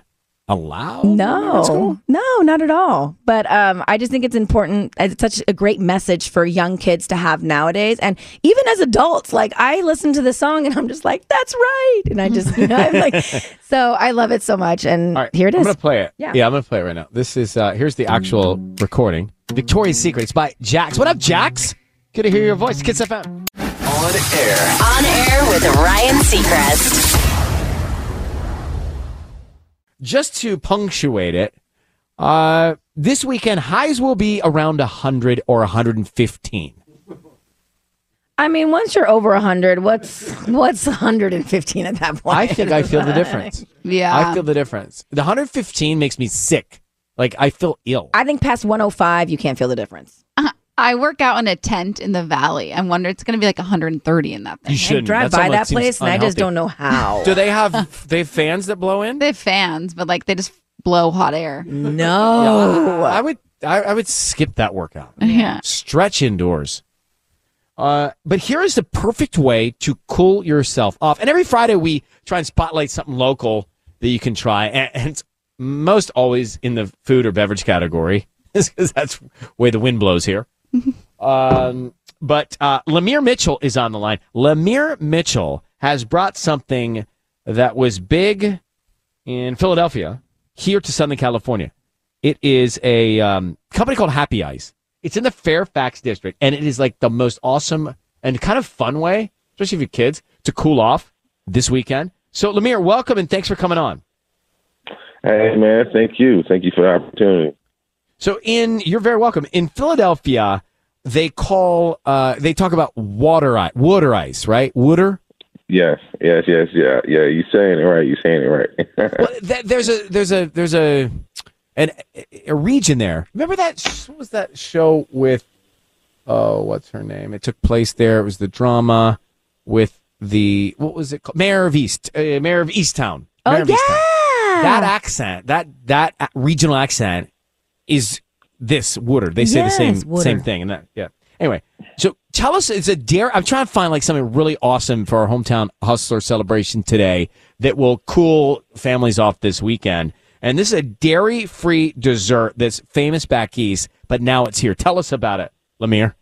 S3: allowed.
S5: No, no, not at all. But um, I just think it's important. It's such a great message for young kids to have nowadays, and even as adults. Like I listen to the song and I'm just like, "That's right," and I just, you know, I'm like, so I love it so much. And here it is.
S3: I'm gonna play it.
S5: Yeah.
S3: yeah, I'm gonna play it right now. This is uh here's the actual recording. Victoria's Secret. It's by Jax. What up, Jax? Good to hear your voice. KIIS FM.
S7: On air.
S2: On air with Ryan Seacrest.
S3: Just to punctuate it, uh, this weekend highs will be around 100 or 115.
S5: I mean, once you're over 100, what's what's 115 at that point?
S3: I think I feel the difference.
S6: Yeah.
S3: I feel the difference. The 115 makes me sick. Like I feel ill.
S5: I think past 105, you can't feel the difference.
S6: I work out in a tent in the valley. I wonder it's going to be like 130 in that thing.
S3: You shouldn't.
S5: drive
S3: That
S5: by that
S3: seems
S5: place and I just don't know how.
S3: Do they have they have fans that blow in?
S6: They have fans, but like they just blow hot air.
S5: No.
S3: I would I, I would skip that workout.
S6: Yeah.
S3: Stretch indoors. Uh, but here is the perfect way to cool yourself off. And every Friday we try and spotlight something local that you can try, and, and it's most always in the food or beverage category, because that's where the wind blows here. Um, but uh, Lemire Mitchell is on the line. Lemire Mitchell has brought something that was big in Philadelphia here to Southern California. It is a um, company called Happy Ice. It's in the Fairfax district, and it is like the most awesome and kind of fun way, especially for your kids, to cool off this weekend. So, Lemire, welcome and thanks for coming on.
S9: Hey man, thank you. Thank you for the opportunity.
S3: So, in you're very welcome. In Philadelphia, they call uh, they talk about water ice, water ice, right? Water.
S9: Yes, yes, yes, yeah, yeah. You're saying it right. You're saying it right.
S3: Well, th- there's a there's a there's a an, a region there. Remember that? sh- What was that show with? Oh, what's her name? It took place there. It was the drama with the what was it called? Mare of East, uh, Mare of Easttown.
S5: Oh,
S3: Mare of Easttown.
S5: yeah.
S3: That accent, that that regional accent, is this Woodard. They say the same
S5: Woodard.
S3: same thing, and that yeah. Anyway, so tell us, it's a dare. I'm trying to find like something really awesome for our hometown hustler celebration today that will cool families off this weekend. And this is a dairy-free dessert that's famous back east, but now it's here. Tell us about it, Lemire.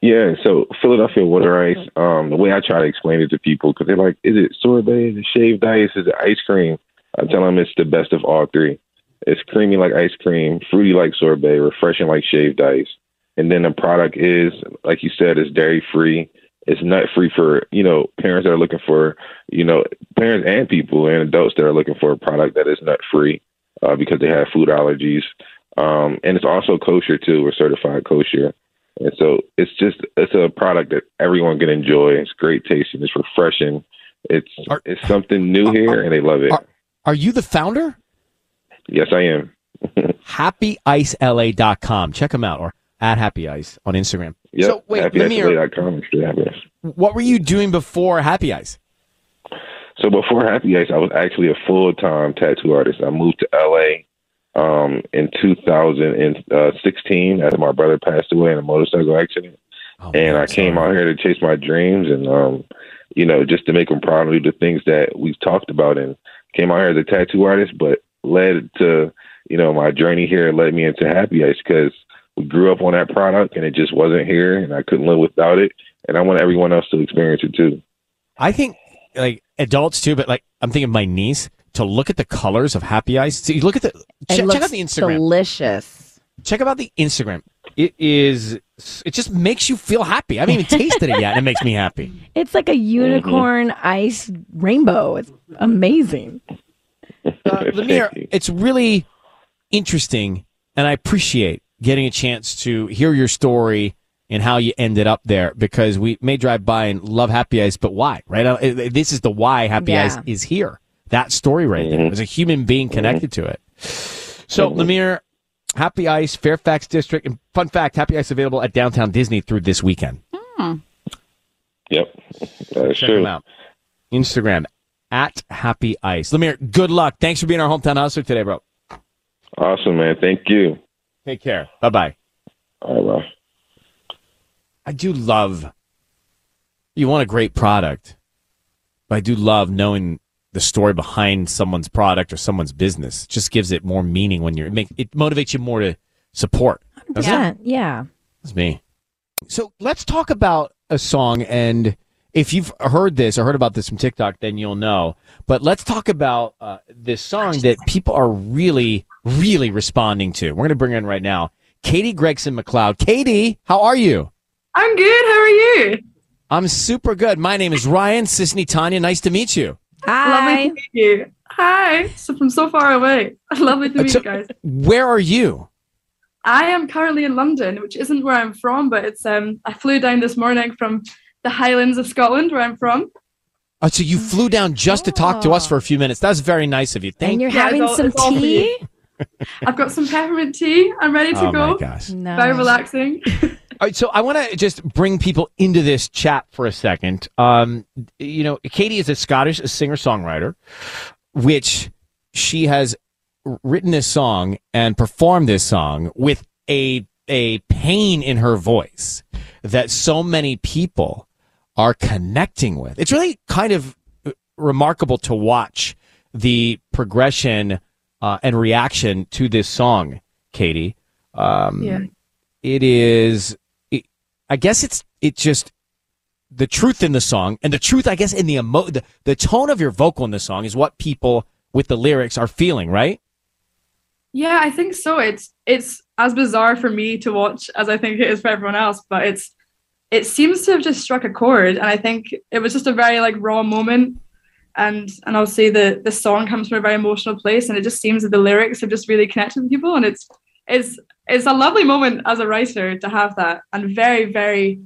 S9: yeah. So Philadelphia water ice. Um, the way I try to explain it to people because they're like, "Is it sorbet? Is it shaved ice? Is it ice cream?" I tell them it's the best of all three. It's creamy like ice cream, fruity like sorbet, refreshing like shaved ice. And then the product is, like you said, it's dairy free. It's nut free for you know parents that are looking for you know parents and people and adults that are looking for a product that is nut free uh, because they have food allergies. Um, and it's also kosher too. We're certified kosher. And so it's just it's a product that everyone can enjoy. It's great tasting. It's refreshing. It's it's something new here, and they love it.
S3: Are, Are you the founder?
S9: Yes, I am.
S3: HappyIceLA.com. Check them out or at Happy Ice on Instagram.
S9: Yep.
S3: So wait, Lemire,
S9: HappyIceLA.com. is the address.
S3: what were you doing before Happy Ice?
S9: So before Happy Ice, I was actually a full time tattoo artist. I moved to LA um, in 2016 after my brother passed away in a motorcycle accident.
S3: Oh,
S9: and I came out here to chase my dreams and, um, you know, just to make them proud and do the things that we've talked about. And came out here as a tattoo artist, but led to, you know, my journey here led me into Happy Ice because we grew up on that product and it just wasn't here and I couldn't live without it. And I want everyone else to experience it too.
S3: I think like adults too, but like I'm thinking of my niece to look at the colors of Happy Ice. So you look at the
S5: It
S3: check,
S5: looks
S3: check out the Instagram.
S5: delicious.
S3: check out the Instagram. It is. It just makes you feel happy. I haven't even tasted it yet, and it makes me happy.
S5: It's like a unicorn mm-hmm. ice rainbow. It's amazing.
S3: Lemire, it's really interesting, and I appreciate getting a chance to hear your story and how you ended up there because we may drive by and love Happy Ice, but why? Right? Uh, This is the why Happy
S5: Yeah.
S3: Ice is here. That story right there. Mm-hmm. There's a human being mm-hmm. connected to it. So, mm-hmm. Lemire, Happy Ice, Fairfax District, and fun fact: Happy Ice available at Downtown Disney through this weekend. Hmm.
S9: Yep. That's
S3: Check
S9: true.
S3: them out. Instagram at Happy Ice. Lemire, good luck. Thanks for being our hometown hustler today, bro.
S9: Awesome, man. Thank you.
S3: Take care. Bye bye.
S9: All right, bye.
S3: I do love. You want a great product, but I do love knowing the story behind someone's product or someone's business. It just gives it more meaning when you're. It, make, it motivates you more to support. doesn't it?
S5: Yeah, yeah.
S3: That's me. So let's talk about a song. And if you've heard this or heard about this from TikTok, then you'll know. But let's talk about uh, this song that people are really, really responding to. We're going to bring her in right now. Katie Gregson MacLeod. Katie, how are you?
S10: I'm good. How are you?
S3: I'm super good. My name is Ryan Sisanie Tanya. Nice to meet you. Hi.
S10: Lovely to meet you. Hi. So from so far away. Lovely to meet
S3: So-
S10: you guys.
S3: Where are you?
S10: I am currently in London, which isn't where I'm from, but it's um I flew down this morning from the Highlands of Scotland, where I'm from.
S3: Oh, so you flew down just to talk to us for a few minutes. That's very nice of you. Thank you.
S5: and you're
S3: you.
S10: Yeah,
S5: having
S10: all-
S5: some
S10: it's all for
S5: tea?
S10: I've got some peppermint tea. I'm ready to
S3: Oh
S10: go.
S3: my gosh.
S10: Very relaxing.
S3: All right, so I want to just bring people into this chat for a second. Um, you know, Katie is a Scottish singer songwriter, which she has written this song and performed this song with a a pain in her voice that so many people are connecting with. It's really kind of remarkable to watch the progression uh, and reaction to this song, Katie. Um,
S10: Yeah.
S3: it is it, i guess it's it just the truth in the song and the truth i guess in the emo the, the tone of your vocal in the song is what people with the lyrics are feeling right
S10: Yeah, I think so. It's it's as bizarre for me to watch as I think it is for everyone else, but it's it seems to have just struck a chord, and I think it was just a very like raw moment, and and obviously the the song comes from a very emotional place, and it just seems that the lyrics have just really connected with people, and it's it's it's a lovely moment as a writer to have that, and very very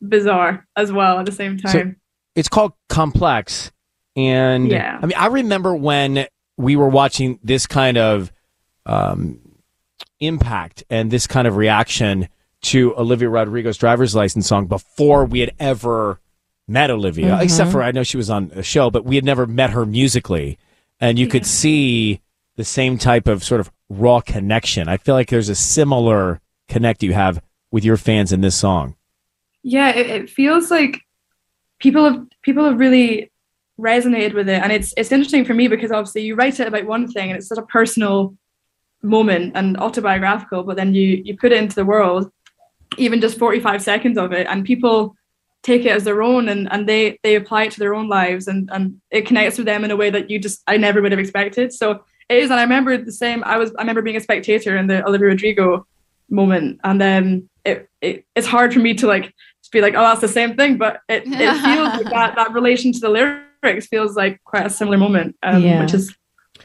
S10: bizarre as well at the same
S3: So-
S10: time.
S3: it's called complex and
S10: Yeah.
S3: i mean i remember when we were watching this kind of um, impact and this kind of reaction to olivia rodrigo's driver's license song before we had ever met olivia
S5: Mhm.
S3: except for i know she was on a show but we had never met her musically. And you could see the same type of sort of raw connection. I feel like there's a similar connect you have with your fans in this song.
S10: Yeah it, it feels like people have people have really resonated with it. And it's it's interesting for me because obviously you write it about one thing and it's such a personal moment and autobiographical but then you you put it into the world even just 45 seconds of it and people take it as their own and and they they apply it to their own lives and and it connects with them in a way that you just I never would have expected so it is and I remember the same I was I remember being a spectator in the Olivia Rodrigo moment and then it, it it's hard for me to like just be like oh that's the same thing but it, it feels like that that relation to the lyrics feels like quite a similar moment um,
S5: Yeah.
S10: which is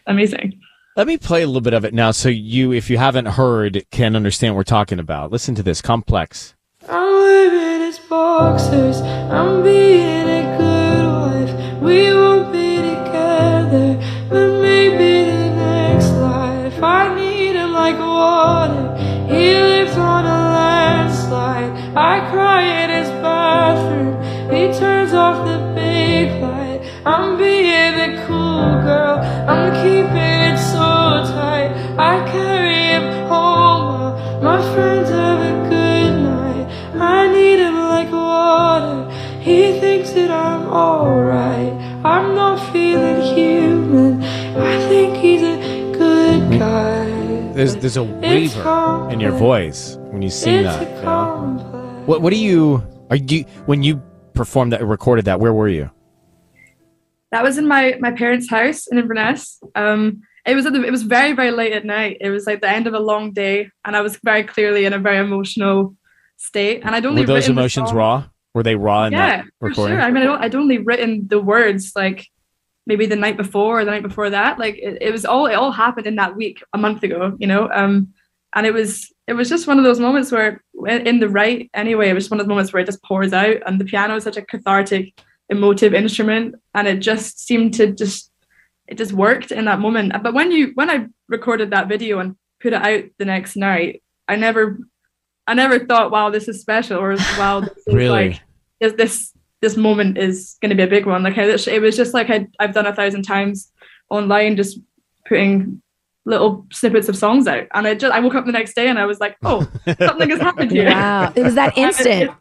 S10: amazing
S3: let me play a little bit of it now so you, if you haven't heard, can understand what we're talking about. Listen to this complex.
S11: I'm living as boxers. I'm being a good wife. We won't be together, but maybe the next life. I need him like water. He lives on
S3: there's there's a waver in your voice when you sing that. you know? What what do you are you when you performed that recorded that? Where were you?
S10: That was in my my parents' house in Inverness. Um, it was at the, it was very very late at night. It was like the end of a long day, and I was very clearly in a very emotional state. And I'd only
S3: Were those emotions raw? Were they raw in
S10: yeah, for sure. I mean, I don't, I'd only written the words like maybe the night before or the night before that. Like it, it was all it all happened in that week a month ago, you know. Um, and it was it was just one of those moments where in the right anyway, it was one of those moments where it just pours out, and the piano is such a cathartic, emotive instrument, and it just seemed to just it just worked in that moment. But when you when I recorded that video and put it out the next night, I never I never thought, wow, this is special, or wow, this is
S3: Really?
S10: like this this this moment is going to be a big one. Like I, literally- it was just like i I've done a thousand times online, just putting little snippets of songs out, and I just I woke up the next day and I was like, oh, something has happened here.
S5: Wow. It was that
S10: And it-
S5: instant.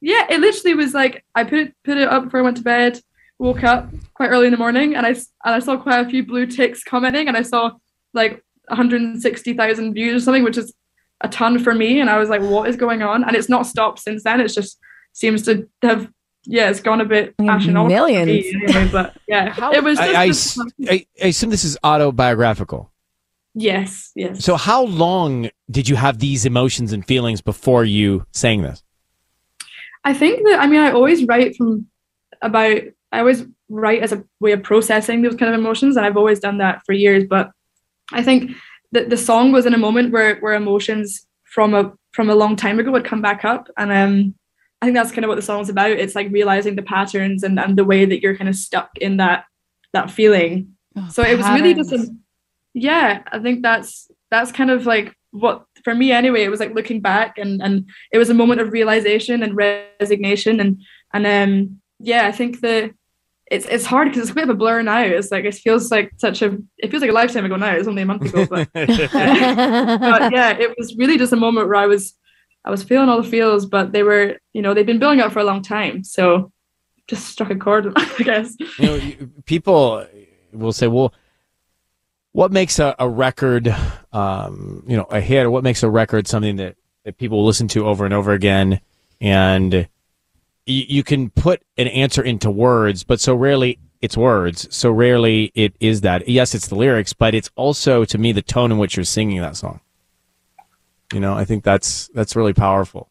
S10: yeah, it literally was like I put it put it up before I went to bed, woke up quite early in the morning, and I s- and I saw quite a few blue ticks commenting, and I saw like 160,000 views or something, which is a ton for me, and I was like, what is going on? And it's not stopped since then. It's just seems to have yeah, it's gone a bit astronomical. for me
S5: millions.
S10: anyway, but yeah, it was just
S3: I, I
S10: this-
S3: s- I- I assume this is autobiographical.
S10: yes, yes.
S3: So how long did you have these emotions and feelings before you sang this?
S10: I think that I mean I always write from about I always write as a way of processing those kind of emotions and I've always done that for years but I think that the song was in a moment where where emotions from a from a long time ago would come back up and um I think that's kind of what the song's about. It's like realizing the patterns and, and the way that you're kind of stuck in that that feeling. So it was really just a, yeah i think that's that's kind of like what for me anyway it was like looking back and and it was a moment of realization and resignation and and um yeah i think that it's it's hard because it's a bit of a blur now. It's like it feels like such a it feels like a lifetime ago now. It's only a month ago but, but yeah it was really just a moment where i was i was feeling all the feels but they were you know they've been building up for a long time so just struck a chord i guess
S3: You know, people will say, "Well, what makes a, a record, um, you know, a hit, or what makes a record something that that people listen to over and over again?" And y- you can put an answer into words, but so rarely it's words. So rarely it is that. Yes, it's the lyrics, but it's also to me the tone in which you're singing that song. You know, I think that's that's really powerful.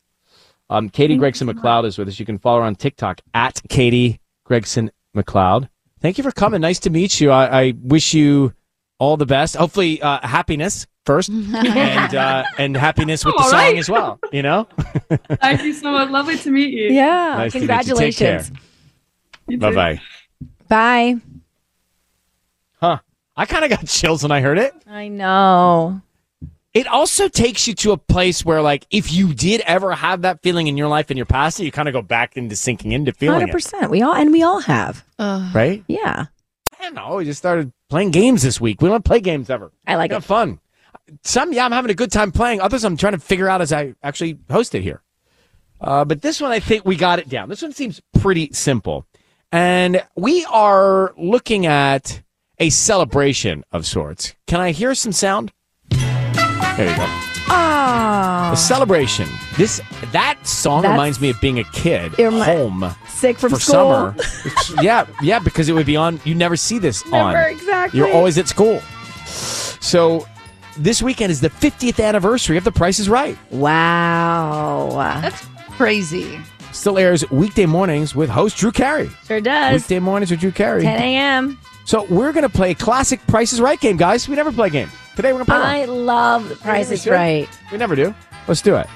S3: Um, Katie Gregson MacLeod is with us. You can follow her on TikTok at Katie Gregson MacLeod. Thank you for coming. Nice to meet you. I, I wish you all the best. Hopefully, uh, happiness first, and uh, and happiness with the song
S10: right.
S3: as well. You know.
S10: thank you so much lovely to meet you
S5: Yeah.
S3: Nice to meet you. Take care.
S5: Congratulations.
S3: Bye bye.
S5: Bye.
S3: Huh. I kind of got chills when I heard it.
S5: I know.
S3: It also takes you to a place where, like, if you did ever have that feeling in your life in your past, you kind of go back into sinking into feeling
S5: Hundred percent. We all and we all have.
S3: it, right?
S5: Yeah.
S3: I don't know. We just started playing games this week. We don't play games ever.
S5: I like
S3: Have
S5: it.
S3: fun. Some, yeah, I'm having a good time playing. Others, I'm trying to figure out as I actually host it here. Uh, but this one, I think we got it down. This one seems pretty simple. And we are looking at a celebration of sorts. Can I hear some sound? There you go.
S5: Ah.
S3: A celebration. This that song
S5: That's-
S3: reminds me of being a kid
S5: It remi-
S3: home
S5: Sick from
S3: for
S5: school.
S3: summer. yeah, yeah, because it would be on. You never see this on.
S5: Never, exactly.
S3: You're always at school. So this weekend is the 50th anniversary of The Price is Right.
S5: Wow.
S6: That's crazy.
S3: Still airs weekday mornings with host Drew Carey.
S5: Sure does.
S3: Weekday mornings with Drew Carey.
S5: 10 a.m.
S3: So we're gonna play a classic Price is Right game, guys. We never play games. Today we're gonna play one.
S5: I love the Price is. Right.
S3: We never do. Let's do it.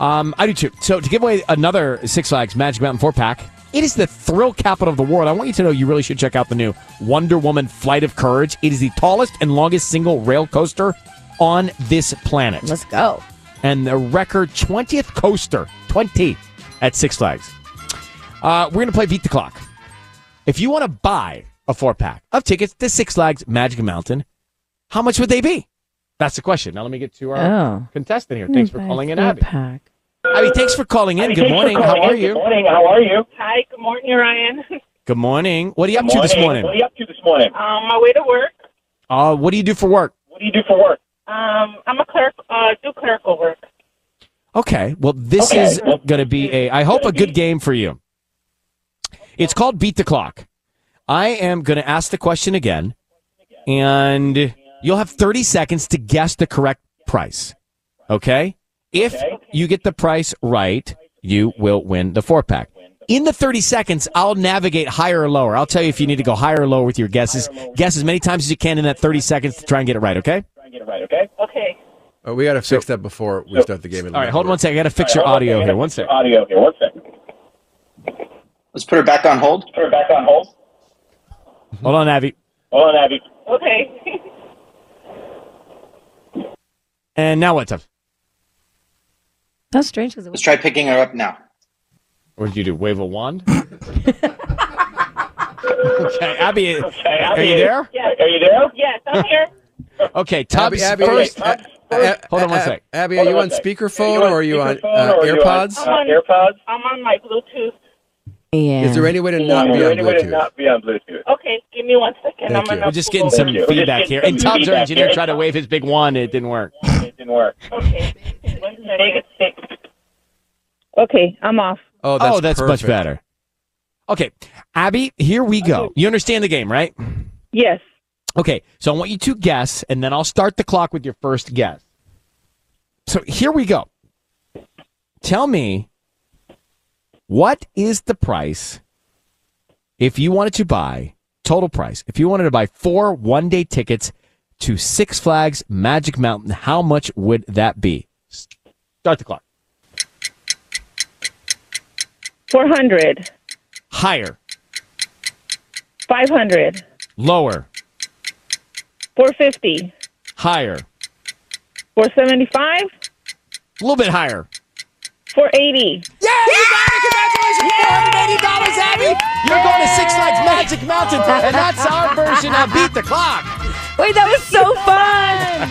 S3: Um, I do too. So to give away another Six Flags Magic Mountain four pack, it is the thrill capital of the world. I want you to know you really should check out the new Wonder Woman Flight of Courage. It is the tallest and longest single rail coaster on this planet.
S5: Let's go.
S3: And the record 20th coaster, 20 at Six Flags. Uh, we're going to play Beat the Clock. If you want to buy a four pack of tickets to Six Flags Magic Mountain, how much would they be? That's the question. Now let me get to our
S5: Oh.
S3: contestant here. Thanks for calling in, Abby.
S5: pack.
S3: Abby, thanks for calling in.
S12: Abby,
S3: Good morning. How are
S12: in.
S3: you?
S12: Good morning. How are you? Hi. Good morning, Ryan.
S3: Good morning. What are you up
S12: Good
S3: to this morning?
S12: What are you up to this morning? Um, my way to work.
S3: Uh, what do you do for work?
S12: What do you do for work? Um, I'm a clerk. Uh, do clerical work.
S3: Okay. Well, this
S12: Okay.
S3: is going to be a, I hope, a good game for you. It's called Beat the Clock. I am going to ask the question again, and you'll have 30 seconds to guess the correct price. Okay? If you get the price right, you will win the four pack. In the 30 seconds, I'll navigate higher or lower. I'll tell you if you need to go higher or lower with your guesses. Guess as many times as you can in that 30 seconds to try and get it right, okay?
S12: Okay. Okay.
S13: Oh, we got to fix that before we start the game.
S3: All right, hold on one second. I got to fix your audio here. One second.
S12: Audio here. One second.
S14: Let's put her back on hold.
S12: Put her back on hold. Mm-hmm.
S3: Hold on, Abby.
S12: Hold on, Abby. Okay.
S3: And now what's up?
S5: That's strange because it
S14: Let's try picking her up now.
S3: What did you do? Wave a wand? okay, Abby, Okay, Abby. are you there?
S12: Yes. Are you there? Yes, I'm here.
S3: Okay, Tubbs
S13: Abby,
S3: first.
S13: Abby, A- A-
S3: Hold on one
S13: A-
S3: sec.
S13: Abby,
S12: Hold
S13: are you
S12: on
S13: on
S12: one sec.
S13: speakerphone or are you on
S12: speakerphone
S13: uh,
S12: or are you on,
S13: AirPods?
S12: Uh, I'm on AirPods. I'm on my Bluetooth.
S5: Yeah.
S13: Is there any way to not
S12: Is
S13: be
S12: there
S13: on
S12: any way to
S13: Bluetooth?
S12: not be on Bluetooth? Okay, give me one second.
S13: Thank
S12: I'm
S13: you.
S3: We're just getting some
S12: over.
S3: Feedback
S12: getting
S3: here.
S12: some
S3: And Tom's our engineer,
S12: here.
S3: tried to wave his big wand. It didn't work.
S12: It didn't work. Okay. Okay, I'm off.
S13: Oh, that's,
S3: oh, that's much better. Okay, Abby, here we go. You understand the game, right?
S12: Yes.
S3: Okay, so I want you to guess, and then I'll start the clock with your first guess. So here we go. Tell me, what is the price if you wanted to buy, total price, if you wanted to buy four one day tickets to Six Flags Magic Mountain, how much would that be? Start the clock.
S12: 400.
S3: Higher,
S12: 500.
S3: lower,
S12: 450.
S3: higher,
S12: 475.
S3: a little bit higher.
S12: 480.
S3: Yeah, you got it! Congratulations, $480, Abby! You're going to Six Flags Magic Mountain, and that's our version of Beat the Clock.
S5: Wait, that was so fun.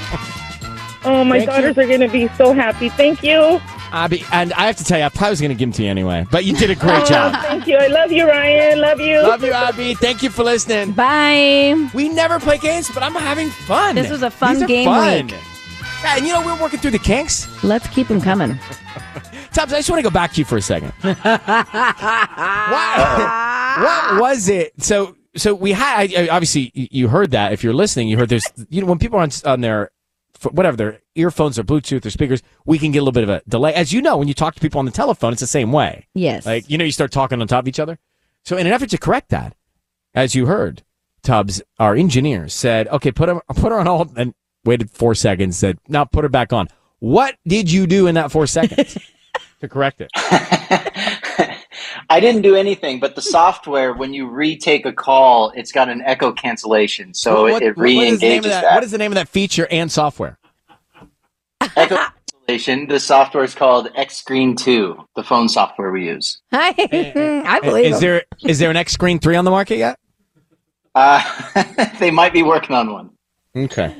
S12: Oh, my
S3: Thank
S12: daughters are going to be so happy. Thank you.
S3: Abby, and I have to tell you, I probably was going to give them to you anyway, but you did a great
S12: Oh,
S3: job.
S12: Thank you. I love you, Ryan. Love you.
S3: Love you, Abby. Thank you for listening.
S5: Bye.
S3: We never play games, but I'm having fun.
S5: This was a fun
S3: These are
S5: game
S3: fun.
S5: week.
S3: Yeah, and you know, we're working through the kinks.
S5: Let's keep them coming.
S3: Tubbs, I just want to go back to you for a second. what, what was it? So, so we had I- I- obviously you- you heard that. If you're listening, you heard there's you know when people are on on their whatever their earphones or Bluetooth or speakers, we can get a little bit of a delay. As you know, when you talk to people on the telephone, it's the same way.
S5: Yes.
S3: Like you know, you start talking on top of each other. So, in an effort to correct that, as you heard, Tubbs, our engineer said, "Okay, put her put her on hold," and waited four seconds. Said, "Now put her back on." What did you do in that four seconds to correct it?
S14: I didn't do anything, but the software, when you retake a call, it's got an echo cancellation, so
S3: What-
S14: it, it
S3: what is the name of
S14: re-engages
S3: that?
S14: that.
S3: What is the name of that feature and software?
S14: echo cancellation. The software is called X Screen Two, the phone software we use.
S5: I believe
S3: Is there is there an X Screen three on the market yet?
S14: Uh, they might be working on one.
S3: Okay.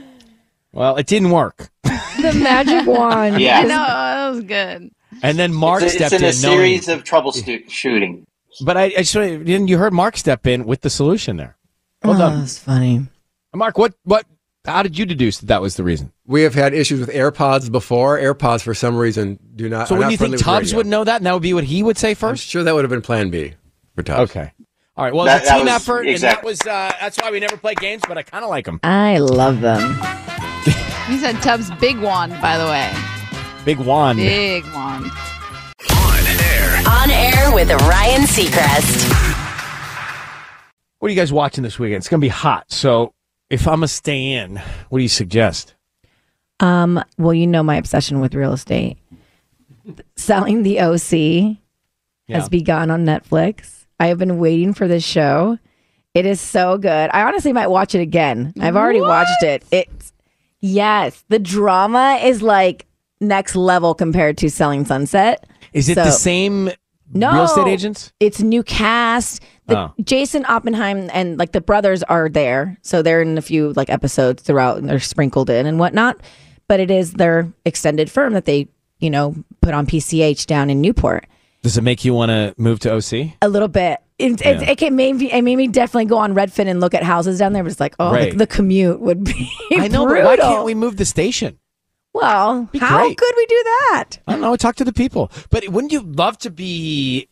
S3: Well, it didn't work,
S5: the magic wand.
S14: Yeah.
S6: I know that was good.
S3: And then Mark
S14: it's,
S3: stepped
S14: it's in a
S3: knowing-
S14: series of troubleshooting.
S3: but I, I just didn't you heard Mark step in with the solution there? Well
S5: oh,
S3: done,
S5: that's funny.
S3: Mark. What what? How did you deduce that that was the reason?
S13: We have had issues with AirPods before. AirPods, for some reason, do not.
S3: So
S13: are
S3: when you think
S13: friendly
S3: Tubbs would know that, and that would be what he would say
S13: I'm
S3: first.
S13: sure that would have been Plan B for Tubbs.
S3: Okay. All right. Well,
S14: That-
S3: it's a team effort,
S14: exactly.
S3: and that was uh, that's why we never play games, but I kind of like them.
S5: I love them.
S6: You said Tubbs' big wand, by the way.
S3: Big wand.
S6: Big wand.
S2: On air On air with Ryan Seacrest.
S3: What are you guys watching this weekend? It's gonna be hot. So if I'm gonna stay in, what do you suggest?
S5: Um, well, you know my obsession with real estate. Selling the OC
S3: Yeah.
S5: has begun on Netflix. I have been waiting for this show. It is so good. I honestly might watch it again. I've already watched it. It's yes, the drama is like next level compared to Selling Sunset.
S3: Is it
S5: So-
S3: the same
S5: No,
S3: real estate agents?
S5: It's new cast. The,
S3: Oh.
S5: Jason Oppenheim and like the brothers are there, so they're in a few like episodes throughout, and they're sprinkled in and whatnot. But it is their extended firm that they, you know, put on PCH down in Newport.
S3: Does it make you want to move to OC?
S5: A little bit. It, it,
S3: Yeah.
S5: it, can made me, it made me definitely go on Redfin and look at houses down there. But it's like, oh,
S3: Right.
S5: the, the commute would be
S3: I know, but why can't we move the station?
S5: Well,
S3: Be
S5: how
S3: great.
S5: could we do that?
S3: I don't know. Talk to the people. But wouldn't you love to be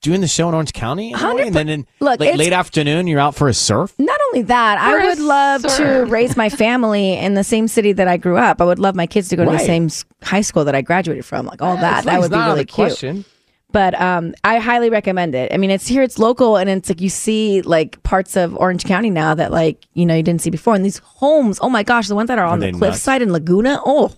S3: doing the show in Orange County? in the? And then in
S5: Look,
S3: like
S5: it's-
S3: late afternoon, you're out for a surf?
S5: Not only that,
S6: For
S5: I
S6: a
S5: would love to raise my family in the same city that I grew up. I would love my kids to go to
S3: Right.
S5: the same s- high school that I graduated from. Like all that, that would
S3: it's
S5: be
S3: not out of
S5: really
S3: the
S5: cute. But um, I highly recommend it. I mean, it's here, it's local, and it's like you see like parts of Orange County now that like you know you didn't see before. And these homes, oh my gosh, the ones that are on
S3: they
S5: the
S3: nuts?
S5: cliffside in Laguna, oh,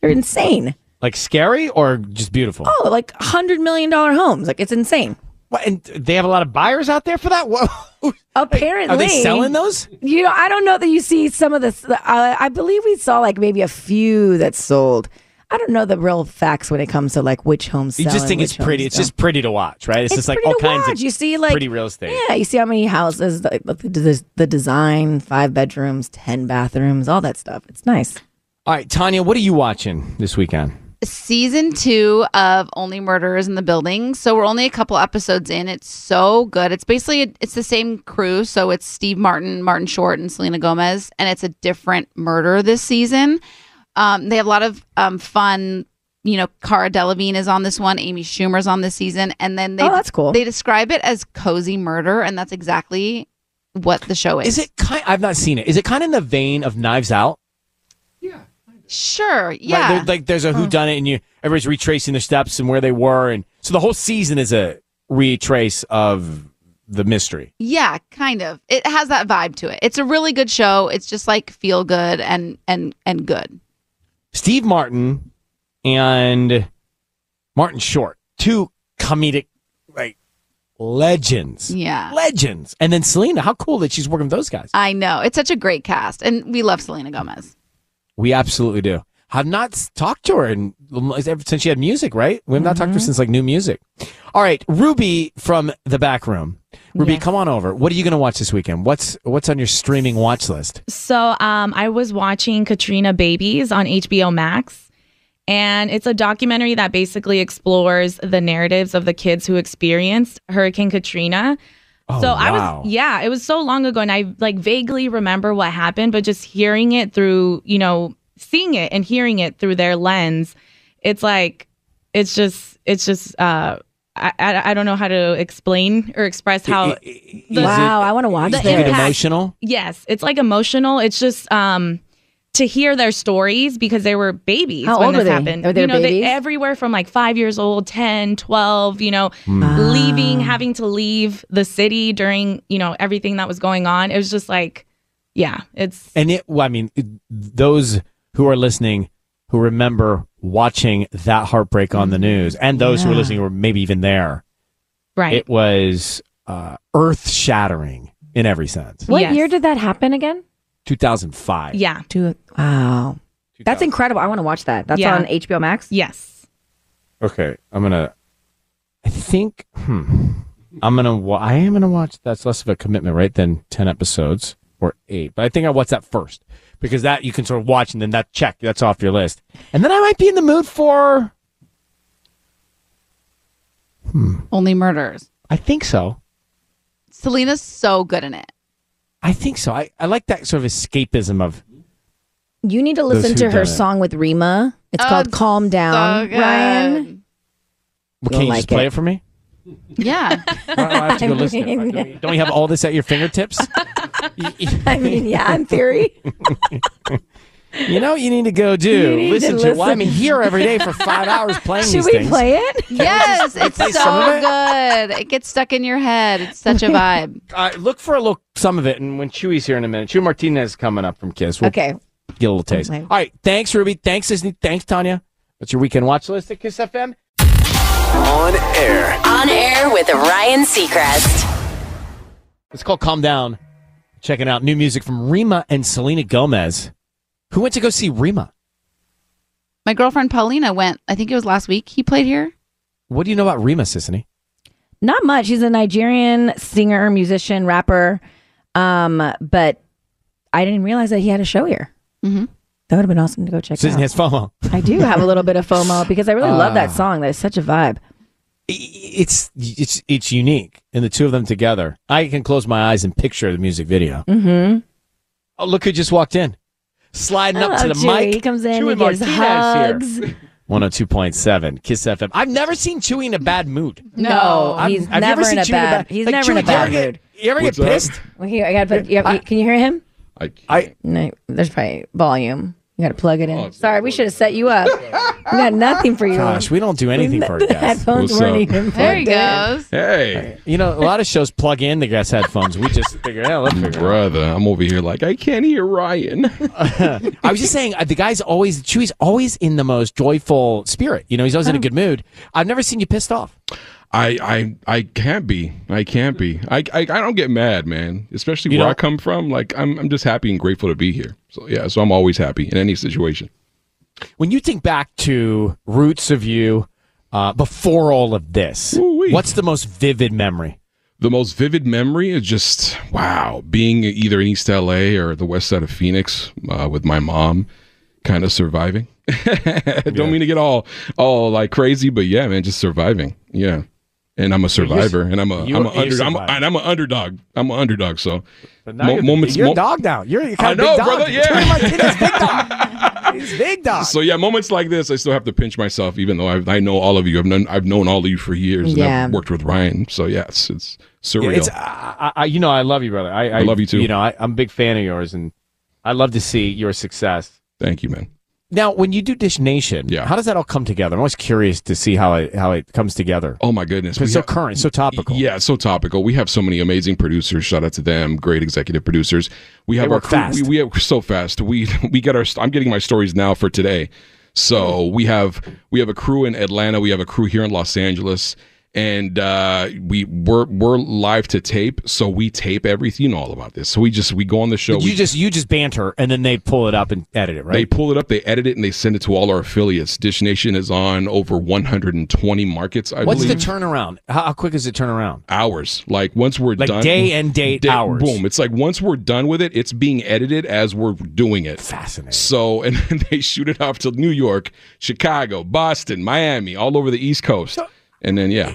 S5: they're insane.
S3: Like scary or just beautiful?
S5: Oh, like hundred million dollar homes, like it's insane.
S3: What, and they have a lot of buyers out there for that? Whoa.
S5: Apparently,
S3: Are they selling those?
S5: You know, I don't know that you see some of this. Uh, I believe we saw like maybe a few that sold. I don't know the real facts when it comes to like which homes.
S3: You just think it's pretty. It's
S5: don't.
S3: just pretty to watch, right? It's,
S5: It's
S3: just like all kinds
S5: watch.
S3: of
S5: You see, like
S3: pretty real estate.
S5: Yeah, you see how many houses, like, the, the, the design, five bedrooms, ten bathrooms, all that stuff. It's nice.
S3: All right, Tanya, what are you watching this weekend?
S6: season two of Only Murders in the Building. So we're only a couple episodes in. It's so good. It's basically it's the same crew. So it's Steve Martin, Martin Short, and Selena Gomez, and it's a different murder this season. Um, they have a lot of um, fun. You know, Cara Delevingne is on this one. Amy Schumer's on this season, and then they
S5: Oh, that's cool.
S6: They describe it as cozy murder, and that's exactly what the show is.
S3: Is it kind? I've not seen it. Is it kind of in the vein of Knives Out?
S6: Yeah.
S3: Sure.
S6: Yeah.
S3: there- like there's a who done it, and you everybody's retracing their steps and where they were, and so the whole season is a retrace of the mystery.
S6: Yeah, kind of. It has that vibe to it. It's a really good show. It's just like feel good and and and good.
S3: Steve Martin and Martin Short, two comedic like legends.
S6: Yeah.
S3: Legends. And then Selena, how cool that she's working with those guys.
S6: I know. It's such a great cast and we love Selena Gomez.
S3: We absolutely do. Have not talked to her in, ever since she had music, right? We have not talked to her since like new music. All right, Ruby from the back room. Ruby, come on over. What are you going to watch this weekend? What's what's on your streaming watch list?
S15: So um, I was watching Katrina Babies on HBO Max, and it's a documentary that basically explores the narratives of the kids who experienced Hurricane Katrina.
S3: Oh,
S15: so I was, yeah, it was so long ago, and I like vaguely remember what happened, but just hearing it through, you know, seeing it and hearing it through their lens, it's like, it's just, it's just, uh, I, I, I don't know how to explain or express how. the-
S5: wow, I want to watch
S15: the
S5: this.
S15: impact-
S3: emotional?
S15: Yes, it's like emotional. It's just um to hear their stories because they were babies
S5: How
S15: when
S5: old
S15: this
S5: were they?
S15: happened.
S5: Were they
S15: you know,
S5: babies?
S15: they everywhere from like 5 years old, 10, 12, you know,
S5: Mm.
S15: leaving, having to leave the city during, you know, everything that was going on. It was just like yeah, it's
S3: And it, well, I mean, it- those who are listening who remember watching that heartbreak on the news, and those who are listening who were maybe even there,
S15: right.
S3: it was uh, earth shattering in every sense.
S5: What year did that happen again?
S3: 2005.
S15: yeah.
S5: Two, wow. That's incredible. I want to watch that. That's
S15: Yeah.
S5: on HBO Max?
S15: Yes.
S3: Okay, I'm gonna. I think. Hmm. I'm gonna. wa- I am gonna watch. That's less of a commitment, right? Than ten episodes or eight. But I think I watch that first because that you can sort of watch and then that check that's off your list, and then I might be in the mood for. Hmm.
S6: Only Murders.
S3: I think so.
S6: Selena's so good in it.
S3: I think so. I, I like that sort of escapism of.
S5: You need to listen to her
S3: it.
S5: song with Rema. It's
S6: Oh,
S5: called Calm Down.
S6: good.
S5: Ryan.
S3: Well,
S5: You'll
S3: can you
S5: like
S3: just play
S5: it.
S3: it for me?
S6: Yeah.
S3: Why do I have to go listen. to it? Don't you- Don't you have all this at your fingertips?
S5: I mean, yeah, in theory.
S3: You know, what you need to go do
S5: need
S3: listen
S5: to
S3: to. it. Well, I'm
S5: listen.
S3: here every day for five hours playing
S5: Should
S3: these
S5: we
S3: things.
S5: play it?
S6: yes, it's so
S3: it?
S6: good. It gets stuck in your head. It's such a vibe.
S3: Uh, look for a little some of it, and when Chuey's here in a minute, Chuey Martinez is coming up from KIIS. We'll
S5: Okay.
S3: get a little taste.
S5: Okay.
S3: All right, thanks Ruby, thanks Sisanie, thanks Tanya. What's your weekend watch list at KIIS FM?
S7: On air.
S2: On air with Ryan Seacrest.
S3: It's called Calm Down. Checking out new music from Rema and Selena Gomez. Who went to go see Rema?
S6: My girlfriend Paulina went, I think it was last week. He played here.
S3: What do you know about Rema, Sisanie?
S5: Not much. He's a Nigerian singer, musician, rapper. Um, but I didn't realize that he had a show here.
S6: Mm-hmm.
S5: That would have been awesome to go check
S3: Sisanie
S5: out.
S3: has FOMO.
S5: I do have a little bit of FOMO because I really love
S3: Ah.
S5: that song. That is such a vibe.
S3: it's it's it's unique, and the two of them together. I can close my eyes and picture the music video.
S5: Mm-hmm.
S3: Oh, look who just walked in, sliding up to the
S5: Chuey.
S3: mic.
S5: He comes in,
S3: Chuey
S5: he gives
S3: Martinez
S5: hugs.
S3: here. 102.7 KIIS FM. I've never seen Chuey in a bad mood.
S5: No,
S3: I've-
S5: he's
S3: I've
S5: never
S3: seen
S5: in a
S3: Chuey
S5: bad. He's
S3: like,
S5: never in a bad
S3: you
S5: mood.
S3: get- You ever
S13: What's
S3: get pissed?
S5: Well, here I got to put. You have, can you hear him?
S13: I,
S3: I
S5: No, there's probably volume. You got to plug it in.
S13: Oh,
S5: Sorry, we should have set you up. we got nothing for you.
S3: Gosh, we don't do anything for our
S5: the
S3: guests.
S5: headphones
S13: What's
S5: weren't
S13: up?
S5: even.
S6: There he
S5: plugged in.
S6: goes.
S13: Hey,
S3: You know, a lot of shows plug in the guest headphones. We just figure it out. Let's figure it out.
S13: brother, I'm over here like I can't hear Ryan.
S3: I was just saying, uh, the guy's always, Chuey's always in the most joyful spirit. You know, he's always in a good mood. I've never seen you pissed off.
S13: I I I can't be. I can't be. I I, I don't get mad, man. Especially
S3: You
S13: where I
S3: don't?
S13: come from. Like I'm I'm just happy and grateful to be here. So yeah, so I'm always happy in any situation.
S3: When you think back to roots of you uh, before all of this,
S13: Ooh-wee.
S3: what's the most vivid memory?
S13: The most vivid memory is just wow, being either in East LA or the west side of Phoenix uh, with my mom, kind of surviving. Don't mean to get all all like crazy, but yeah, man, just surviving. Yeah, and I'm a survivor, and I'm a
S3: you-
S13: am a under, I'm a, and I'm an underdog. I'm an underdog. So
S3: But now
S13: mo-
S3: you're,
S13: moments,
S3: you're
S13: mo-
S3: a dog now. You're, you're
S13: I know,
S3: of big dog.
S13: brother, yeah.
S3: Chuey Martinez, big dog. He's big dog.
S13: So yeah, moments like this, I still have to pinch myself, even though I've, I know all of you. I've known I've known all of you for years, and
S5: Yeah.
S13: I've worked with Ryan. So yeah, it's it's
S3: Yeah,
S13: surreal.
S3: it's, I, I, you know, I love you, brother. I, I,
S13: I love you too.
S3: You know, I, I'm a big fan of yours, and I love to see your success.
S13: Thank you, man.
S3: Now, when you do Dish Nation,
S13: Yeah.
S3: how does that all come together? I'm always curious to see how it how it comes together.
S13: Oh my goodness,
S3: It's so
S13: ha-
S3: current, so topical.
S13: Yeah, so topical. We have so many amazing producers. Shout out to them. Great executive producers. We have our crew-
S3: fast.
S13: We, we have so fast. We we get our. I'm getting my stories now for today. So we have we have a crew in Atlanta. We have a crew here in Los Angeles. And uh, we we're we're live to tape, so we tape everything. You know all about this. So we just we go on the show.
S3: you
S13: we,
S3: just you just banter, and then they pull it up and edit it, right?
S13: They pull it up, they edit it, and they send it to all our affiliates. Dish Nation is on over 120 markets. I believe.
S3: What's
S13: believe.
S3: the turnaround? How, how quick is the turnaround?
S13: hours. Like once we're
S3: Like
S13: done,
S3: day and date hours.
S13: Boom! It's like once we're done with it, it's being edited as we're doing it.
S3: Fascinating.
S13: So and then they shoot it off to New York, Chicago, Boston, Miami, all over the East Coast, and then yeah,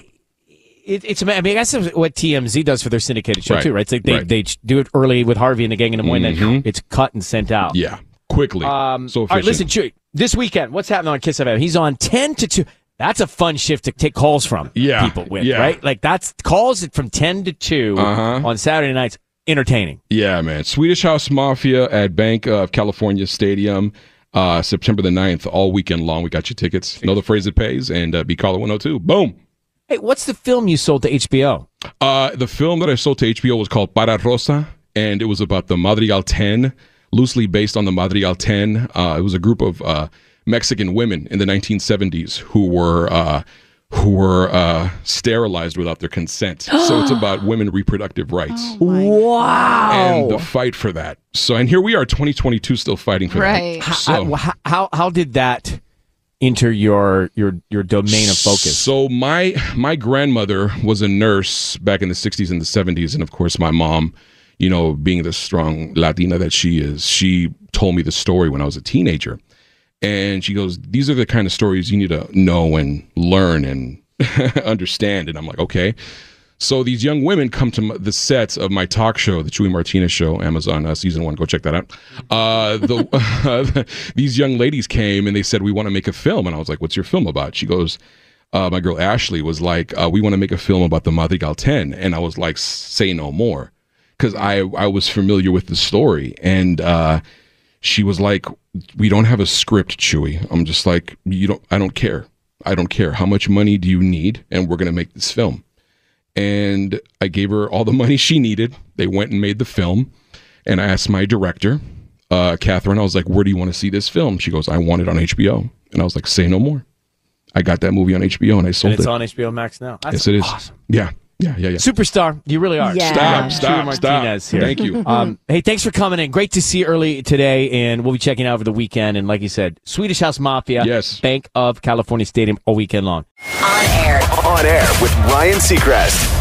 S3: It, it's I mean, that's what TMZ does for their syndicated show
S13: Right.
S3: too, right? It's like they,
S13: Right.
S3: they do it early with Harvey and the gang in the morning, then
S13: Mhm.
S3: it's cut and sent out.
S13: yeah, quickly.
S3: Um,
S13: so
S3: all right, listen. Chuey, this weekend, what's happening on KIIS FM? He's on 10 to 2. That's a fun shift to take calls from
S13: Yeah,
S3: people with,
S13: yeah.
S3: right? Like that's calls from 10 to 2
S13: Uh-huh.
S3: on Saturday nights. Entertaining.
S13: Yeah, man. Swedish House Mafia at Banc of California Stadium, uh, September the 9th, all weekend long. We got your tickets. Know the phrase it pays, and uh, be caller 102. Boom.
S3: Hey, what's the film you sold to HBO?
S13: Uh, the film that I sold to HBO was called Para Rosa, and it was about the Madrigal 10, loosely based on the Madrigal 10. Uh, it was a group of uh, Mexican women in the 1970s who were uh, who were uh, sterilized without their consent. so it's about women reproductive rights
S3: Wow.
S13: and the fight for that. So, and here we are, 2022, still fighting for
S6: Right.
S13: that. So,
S3: how, how, how did that enter your, your, your domain of focus?
S13: So my my grandmother was a nurse back in the 60s and the 70s and of course my mom, you know, being the strong Latina that she is, she told me the story when I was a teenager. And she goes, "These are the kind of stories you need to know and learn and understand." And I'm like, "Okay." So these young women come to the set of my talk show, the Chuey Martinez Show, Amazon uh, season one. Go check that out. Uh, the these young ladies came and they said, "We want to make a film." And I was like, "What's your film about?" She goes, uh, "My girl Ashley was like, uh, we want to make a film about the Madrigal 10." And I was like, "Say no more," because I I was familiar with the story and. uh she was like, "We don't have a script, Chuey." I'm just like, "You don't. I don't care. I don't care. How much money do you need? And we're gonna make this film." And I gave her all the money she needed. They went and made the film. And I asked my director, uh, Catherine, I was like, "Where do you want to see this film?" She goes, "I want it on HBO." And I was like, "Say no more." I got that movie on HBO and I sold
S3: and it's
S13: it.
S3: on HBO Max now. That's
S13: yes, it is.
S3: Awesome.
S13: Yeah, yeah, yeah, yeah.
S3: Superstar, you really are.
S5: Yeah.
S13: Stop,
S3: Chuey
S13: stop, stop.
S3: Martinez here.
S13: Thank you.
S3: Um, hey, thanks for coming in. Great to see you early today, and we'll be checking out over the weekend. And like you said, Swedish House Mafia,
S13: Yes.
S3: Banc of California Stadium all weekend long.
S7: On air. On air with Ryan Seacrest.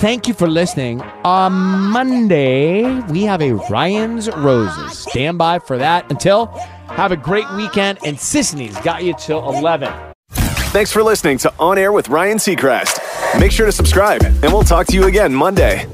S3: Thank you for listening. On Monday, we have a Ryan's Roses. Stand by for that. Until, have a great weekend, and Sisanie's got you till 11.
S7: Thanks for listening to On Air with Ryan Seacrest. Make sure to subscribe, and we'll talk to you again Monday.